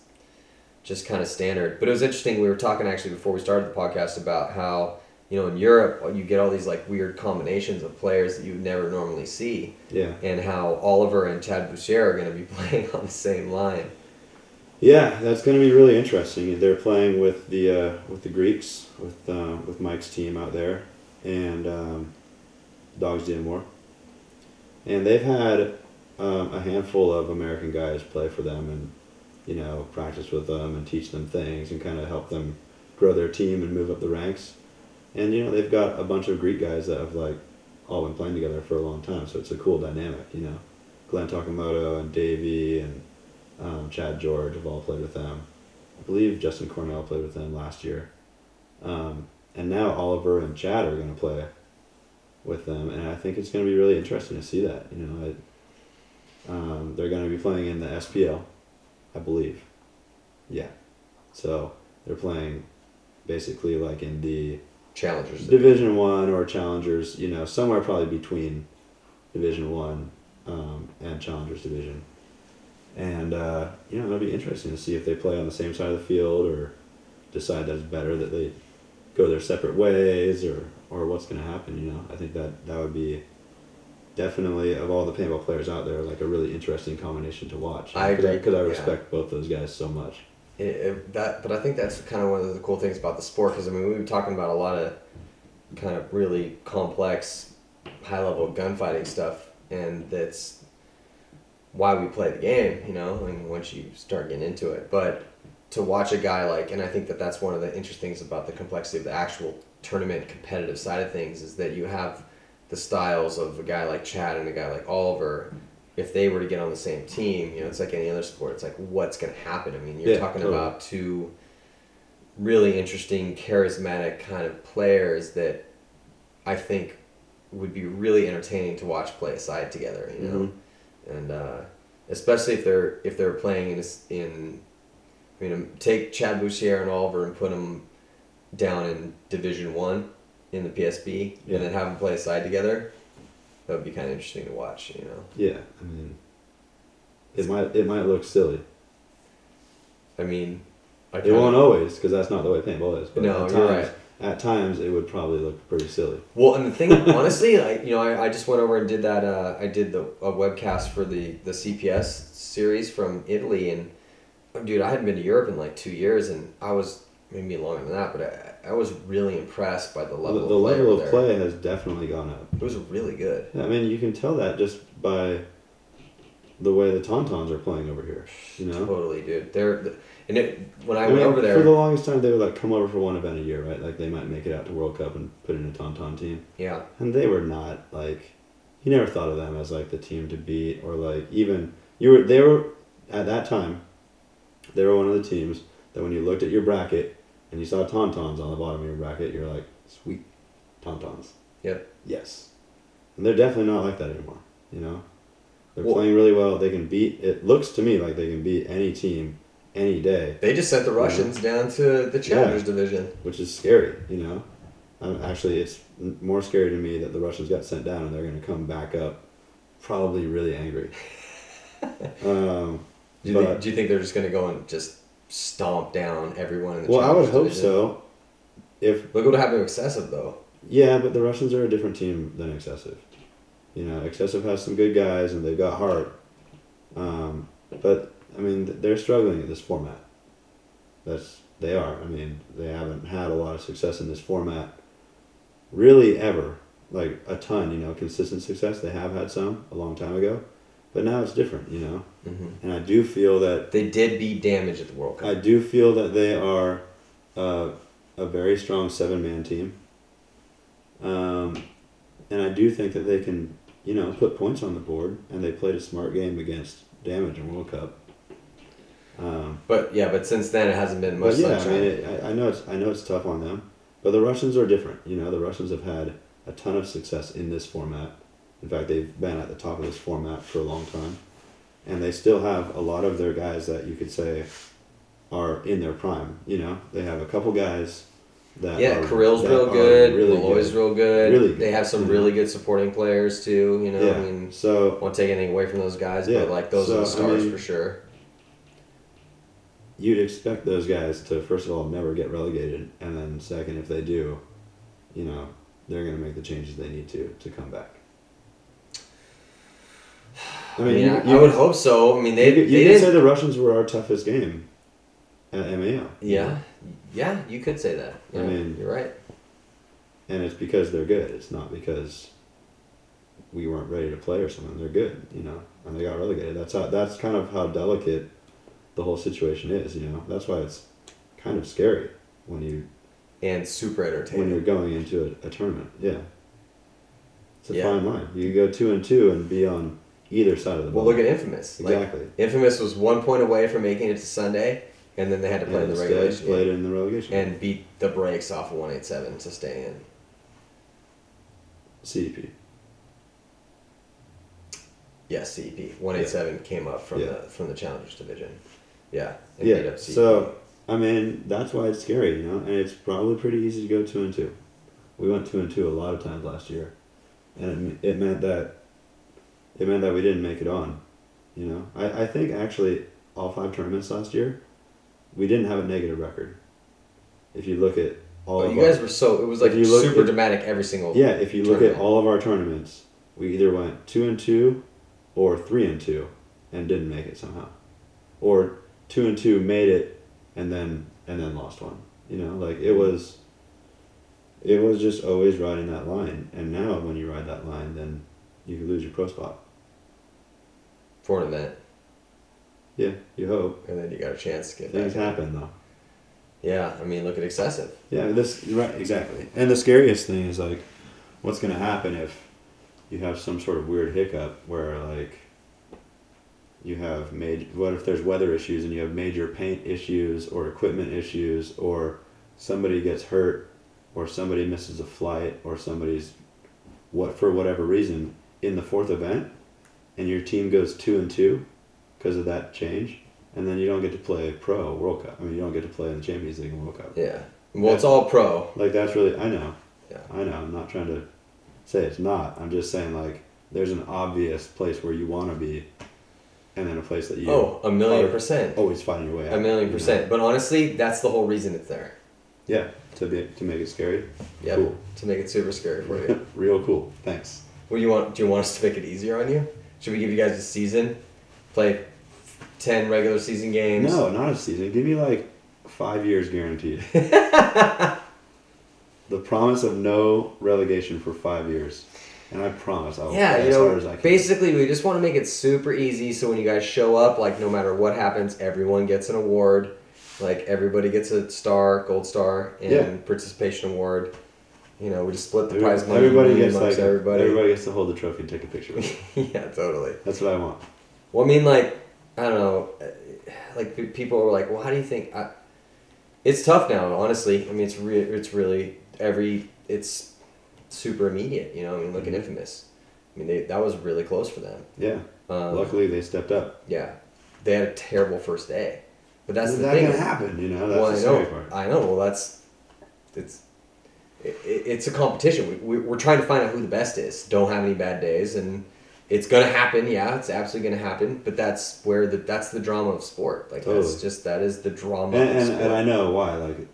just kind of standard. But it was interesting. We were talking actually before we started the podcast about how you know in Europe you get all these like weird combinations of players that you would never normally see, Yeah. and how Oliver and Chad Bouchez are going to be (laughs) playing on the same line. Yeah, that's going to be really interesting. They're playing with the uh, with the Greeks with uh, with Mike's team out there, and um, Dogs Dinmore, and they've had um, a handful of American guys play for them, and you know practice with them and teach them things and kind of help them grow their team and move up the ranks. And you know they've got a bunch of Greek guys that have like all been playing together for a long time, so it's a cool dynamic. You know, Glenn Takamoto and Davey and um, Chad George have all played with them. I believe Justin Cornell played with them last year. Um, and now Oliver and Chad are going to play with them, and I think it's going to be really interesting to see that. You know, it, um, they're going to be playing in the SPL, I believe. Yeah, so they're playing basically like in the Challengers. Division One or Challengers. You know, somewhere probably between Division One um, and Challengers Division. And uh, you know, it'll be interesting to see if they play on the same side of the field or decide that it's better that they go their separate ways or or what's going to happen. You know, I think that that would be definitely of all the paintball players out there, like a really interesting combination to watch. I agree, because I yeah. respect both those guys so much. It, it, that, but I think that's kind of one of the cool things about the sport because I mean we were talking about a lot of kind of really complex, high level gunfighting stuff, and that's why we play the game. You know, I mean, once you start getting into it, but to watch a guy like, and I think that that's one of the interesting things about the complexity of the actual tournament competitive side of things is that you have the styles of a guy like Chad and a guy like Oliver if they were to get on the same team, you know, it's like any other sport. It's like what's going to happen. I mean, you're Yeah, talking totally. about two really interesting, charismatic kind of players that I think would be really entertaining to watch play a side together. You know, and uh, especially if they're if they're playing in in, I mean, take Chad Bouchez and Oliver and put them down in Division One in the PSP, Yeah. and then have them play a side together. That would be kind of interesting to watch. You know, Yeah, I mean, it might it might look silly. I mean, I It won't always because that's not the way paintball is. But No, at times, right. at times it would probably look pretty silly. Well, and the thing, (laughs) honestly, like you know I, I just went over and did that. Uh, I did the a webcast for the the CPS series from Italy, and dude, I hadn't been to Europe in like two years, and I was maybe longer than that, but I, I was really impressed by the level the of play level of there. play has definitely gone up. It was really good. I mean, you can tell that just by the way the Tontons are playing over here. You know, Totally, dude. They're and it when I, I went mean, over there, for the longest time they would like come over for one event a year, right? Like they might make it out to World Cup and put in a Tonton team, yeah, and they were not like you never thought of them as like the team to beat or like even you were they were at that time they were one of the teams that when you looked at your bracket and you saw Tontons on the bottom of your bracket, you're like, sweet, Tontons. Yep. Yes. And they're definitely not like that anymore. You know, they're Well- playing really well. They can beat. It looks to me like they can beat any team, any day, they just sent the Russians down to the challengers division. which is scary. You know, um, actually, it's more scary to me that the Russians got sent down and they're going to come back up, probably really angry. (laughs) um, Do you, But- think, do you think they're just gonna go and just stomp down everyone in the well, I would hope division? so. If Look what happened to excessive though. Yeah, but the Russians are a different team than Excessive. You know, Excessive has some good guys and they've got heart. Um, but I mean, they're struggling in this format. That's they are. I mean, they haven't had a lot of success in this format, really ever. Like a ton, you know, consistent success. They have had some a long time ago, but now it's different, you know. Mm-hmm. And I do feel that They did beat damage at the World Cup. I do feel that they are uh, a very strong seven man team. Um, and I do think that they can, you know, put points on the board, and they played a smart game against Damage in World Cup. Um, but yeah, but since then it hasn't been much yeah, I mean, it, I, I know it's I know it's tough on them, but the Russians are different. You know, the Russians have had a ton of success in this format. In fact, they've been at the top of this format for a long time, and they still have a lot of their guys that you could say are in their prime. You know, they have a couple guys that yeah, are, that real good. really Malloy's good. real good. Really good, They have some you really good supporting players too. You know, Yeah. I mean, so won't take anything away from those guys, Yeah, but like those are the so, I stars mean- for sure. you'd expect those guys to first of all never get relegated, and then second, if they do, you know, they're going to make the changes they need to to come back. I mean, you- I, you I would hope so. I mean, they you could, they you could say the Russians were our toughest game at MAO. Yeah, yeah, you could say that. I mean- you're right. and it's because they're good. It's not because we weren't ready to play or something. They're good, you know, and they got relegated. That's how. That's kind of how delicate the whole situation is. You know, that's why it's kind of scary when you And super entertaining when you're going into a, a tournament. Yeah, it's a Yeah. fine line. You could go two and two and be on either side of the Well, ball. look at Infamous. Like, exactly. Infamous was one point away from making it to Sunday, and then they had to play in the regulation played in the relegation. and beat the brakes off of 187 to stay in. CEP. Yes, CEP 187 came up from Yeah. the from the challengers division. Yeah, Yeah. So I mean, that's why it's scary, you know, and it's probably pretty easy to go two and two. We went two and two a lot of times last year, and it meant that it meant that we didn't make it on. You know, I, I think actually all five tournaments last year, we didn't have a negative record. If you look at all But of you our- guys were so it was like you look super at- dramatic every single. yeah, if you look at all of our tournaments, we either went two and two, or three and two, and didn't make it somehow, or two and two made it, and then and then lost one. You know, like it mm-hmm. was. It was just always riding that line, and now when you ride that line, then you could lose your pro spot. For an event, Yeah, you hope and then you got a chance to get things happen though. Yeah, I mean, look at excessive. Yeah, this right exactly. And the scariest thing is like, what's gonna happen if you have some sort of weird hiccup where like you have major. What if there's weather issues and you have major paint issues or equipment issues or somebody gets hurt or somebody misses a flight or somebody's what for whatever reason in the fourth event and your team goes two and two because of that change and then you don't get to play pro world cup i mean you don't get to play in the champions league and world cup Yeah. Well, it's all pro. like that's really i know Yeah. i know i'm not trying to say it's not i'm just saying like there's an obvious place where you want to be and then a place that you Oh, a million percent. always finding your way out, A million you know? percent. But honestly, that's the whole reason it's there. yeah to be to make it scary Yeah. Cool. To make it super scary for you. (laughs) real cool thanks What do you want? Do you want us to make it easier on you? Should we give you guys a season? Play ten regular season games. No, not a season. Give me like five years guaranteed. (laughs) the promise of no relegation for five years, and I promise I'll Yeah, play you as hard as I know, can. basically, we just want to make it super easy. So when you guys show up, like no matter what happens, everyone gets an award. Like everybody gets a star, gold star, and Yeah. participation award. You know, we just split the prize money everybody gets like everybody. everybody gets to hold the trophy and take a picture. with (laughs) it. yeah, totally. That's what I want. Well, I mean, like, I don't know, uh, like people are like, well, how do you think? I, it's tough now, honestly. I mean, it's re- it's really every it's super immediate. You know, I mean, look Mhm. at Infamous. I mean, they, that was really close for them. Yeah. Um, Luckily, they stepped up. yeah, they had a terrible first day, but that's Is the that thing. gonna happen? You know, that's well, the I scary know, part. I know. Well, that's it's. It, it- it's a competition. We, we, we're trying to find out who the best is. Don't have any bad days, and it's gonna happen. Yeah, it's absolutely gonna happen. But that's where the that's the drama of sport. Like Totally. that's just that is the drama And, of and, sport. and I know why. Like,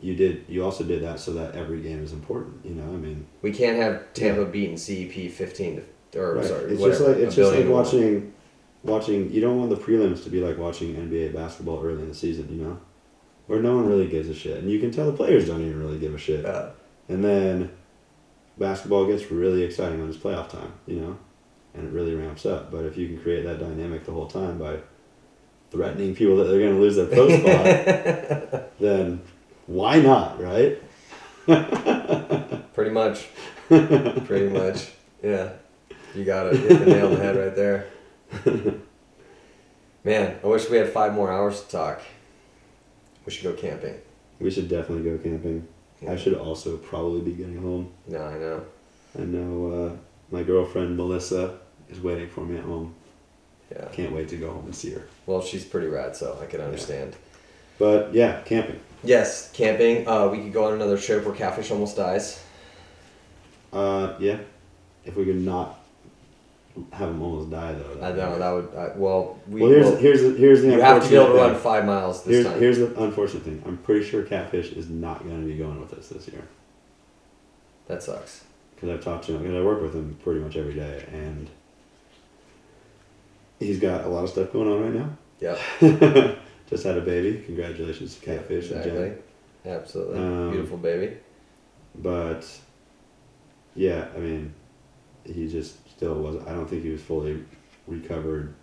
you did. You also did that so that every game is important. You know, I mean, we can't have Tampa beating CEP fifteen to or Right. sorry, it's whatever, just like it's just like billion to one. watching watching you don't want the prelims to be like watching NBA basketball early in the season, you know? Where no one really gives a shit. And you can tell the players don't even really give a shit. Uh, And then basketball gets really exciting when it's playoff time, you know? And it really ramps up. But if you can create that dynamic the whole time by threatening people that they're gonna lose their pro spot, (laughs) then why not, right? pretty much, pretty much. Yeah, you got it. You hit the nail on the head right there. (laughs) Man, I wish we had five more hours to talk. We should go camping. We should definitely go camping. I should also probably be getting home. No, I know. I know uh, my girlfriend Melissa is waiting for me at home. Yeah. Can't wait to go home and see her. Well, she's pretty rad, so I can understand. But yeah, camping. Yes, camping. Uh, we could go on another trip where catfish almost dies. Uh, yeah, if we could not have them almost die though. I know that would. I, well, we. Well, here's will- here's the, here's the you have to be able to run five miles this Here's time. here's the unfortunate thing. I'm pretty sure catfish is not going to be going with us this year that sucks. because I've talked to him because I work with him pretty much every day and he's got a lot of stuff going on right now. Yep. (laughs) Just had a baby. Congratulations to catfish and exactly. Jen. Absolutely. Um, Beautiful baby. But yeah, I mean, he just still wasn't. I don't think he was fully recovered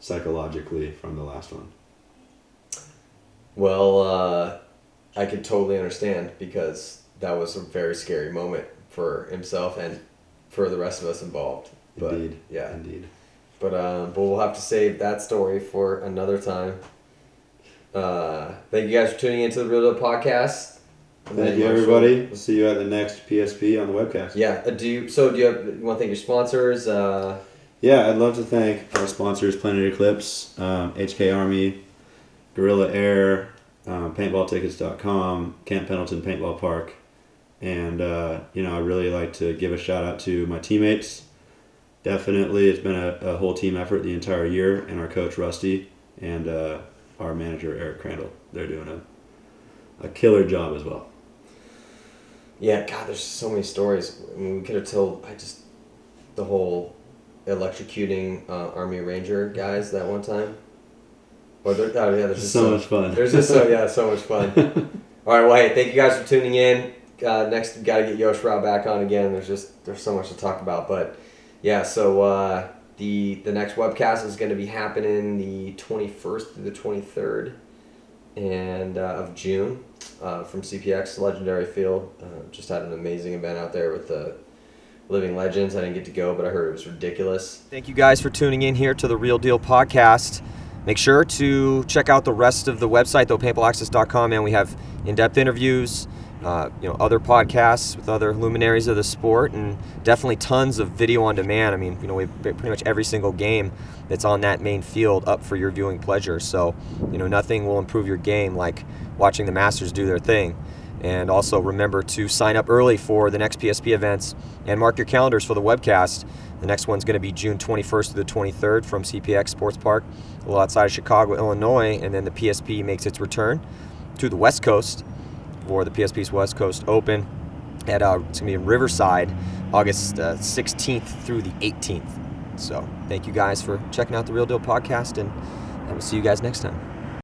psychologically from the last one. Well, uh, I could totally understand because that was a very scary moment for himself and for the rest of us involved. But Indeed. yeah, Indeed. but um, but we'll have to save that story for another time. Uh, thank you guys for tuning into the Real Deal podcast. Thank you, everybody. We'll see you at the next PSP on the webcast. Yeah. Uh, do you, so? Do you, have, you want to thank your sponsors? Uh, Yeah, I'd love to thank our sponsors Planet Eclipse, um, HK Army, Guerrilla Air, um, paintballtickets.com, Camp Pendleton Paintball Park. And, uh, you know, I really like to give a shout out to my teammates. Definitely, it's been a, a whole team effort the entire year, and our coach Rusty and uh, our manager Eric Crandall. They're doing a, a killer job as well. Yeah. God, there's so many stories. I mean, we could have told. I just the whole electrocuting uh, Army Ranger guys that one time. Or there, oh yeah, there's just so much fun. There's just so yeah, so much fun. (laughs) All right, well, hey, thank you guys for tuning in. Uh, next, we got to get Yosh Rau back on again. There's just there's so much to talk about, but yeah. So uh, the the next webcast is going to be happening the 21st through the 23rd, and uh, of June uh, from CPX Legendary Field. Uh, just had an amazing event out there with the living legends. I didn't get to go, but I heard it was ridiculous. Thank you guys for tuning in here to the Real Deal podcast. make sure to check out the rest of the website, though paintballaccess.com, and we have in-depth interviews, uh, you know, other podcasts with other luminaries of the sport, and definitely tons of video on demand. I mean, you know, we have pretty much every single game that's on that main field up for your viewing pleasure. So, you know, nothing will improve your game like watching the Masters do their thing. And also remember to sign up early for the next PSP events and mark your calendars for the webcast. The next one's going to be June 21st to the 23rd from CPX Sports Park, a little outside of Chicago, Illinois. And then the PSP makes its return to the West Coast for the PSP's West Coast Open. At uh, it's going to be in Riverside, August uh, 16th through the 18th. So thank you guys for checking out the Real Deal podcast, and I will see you guys next time.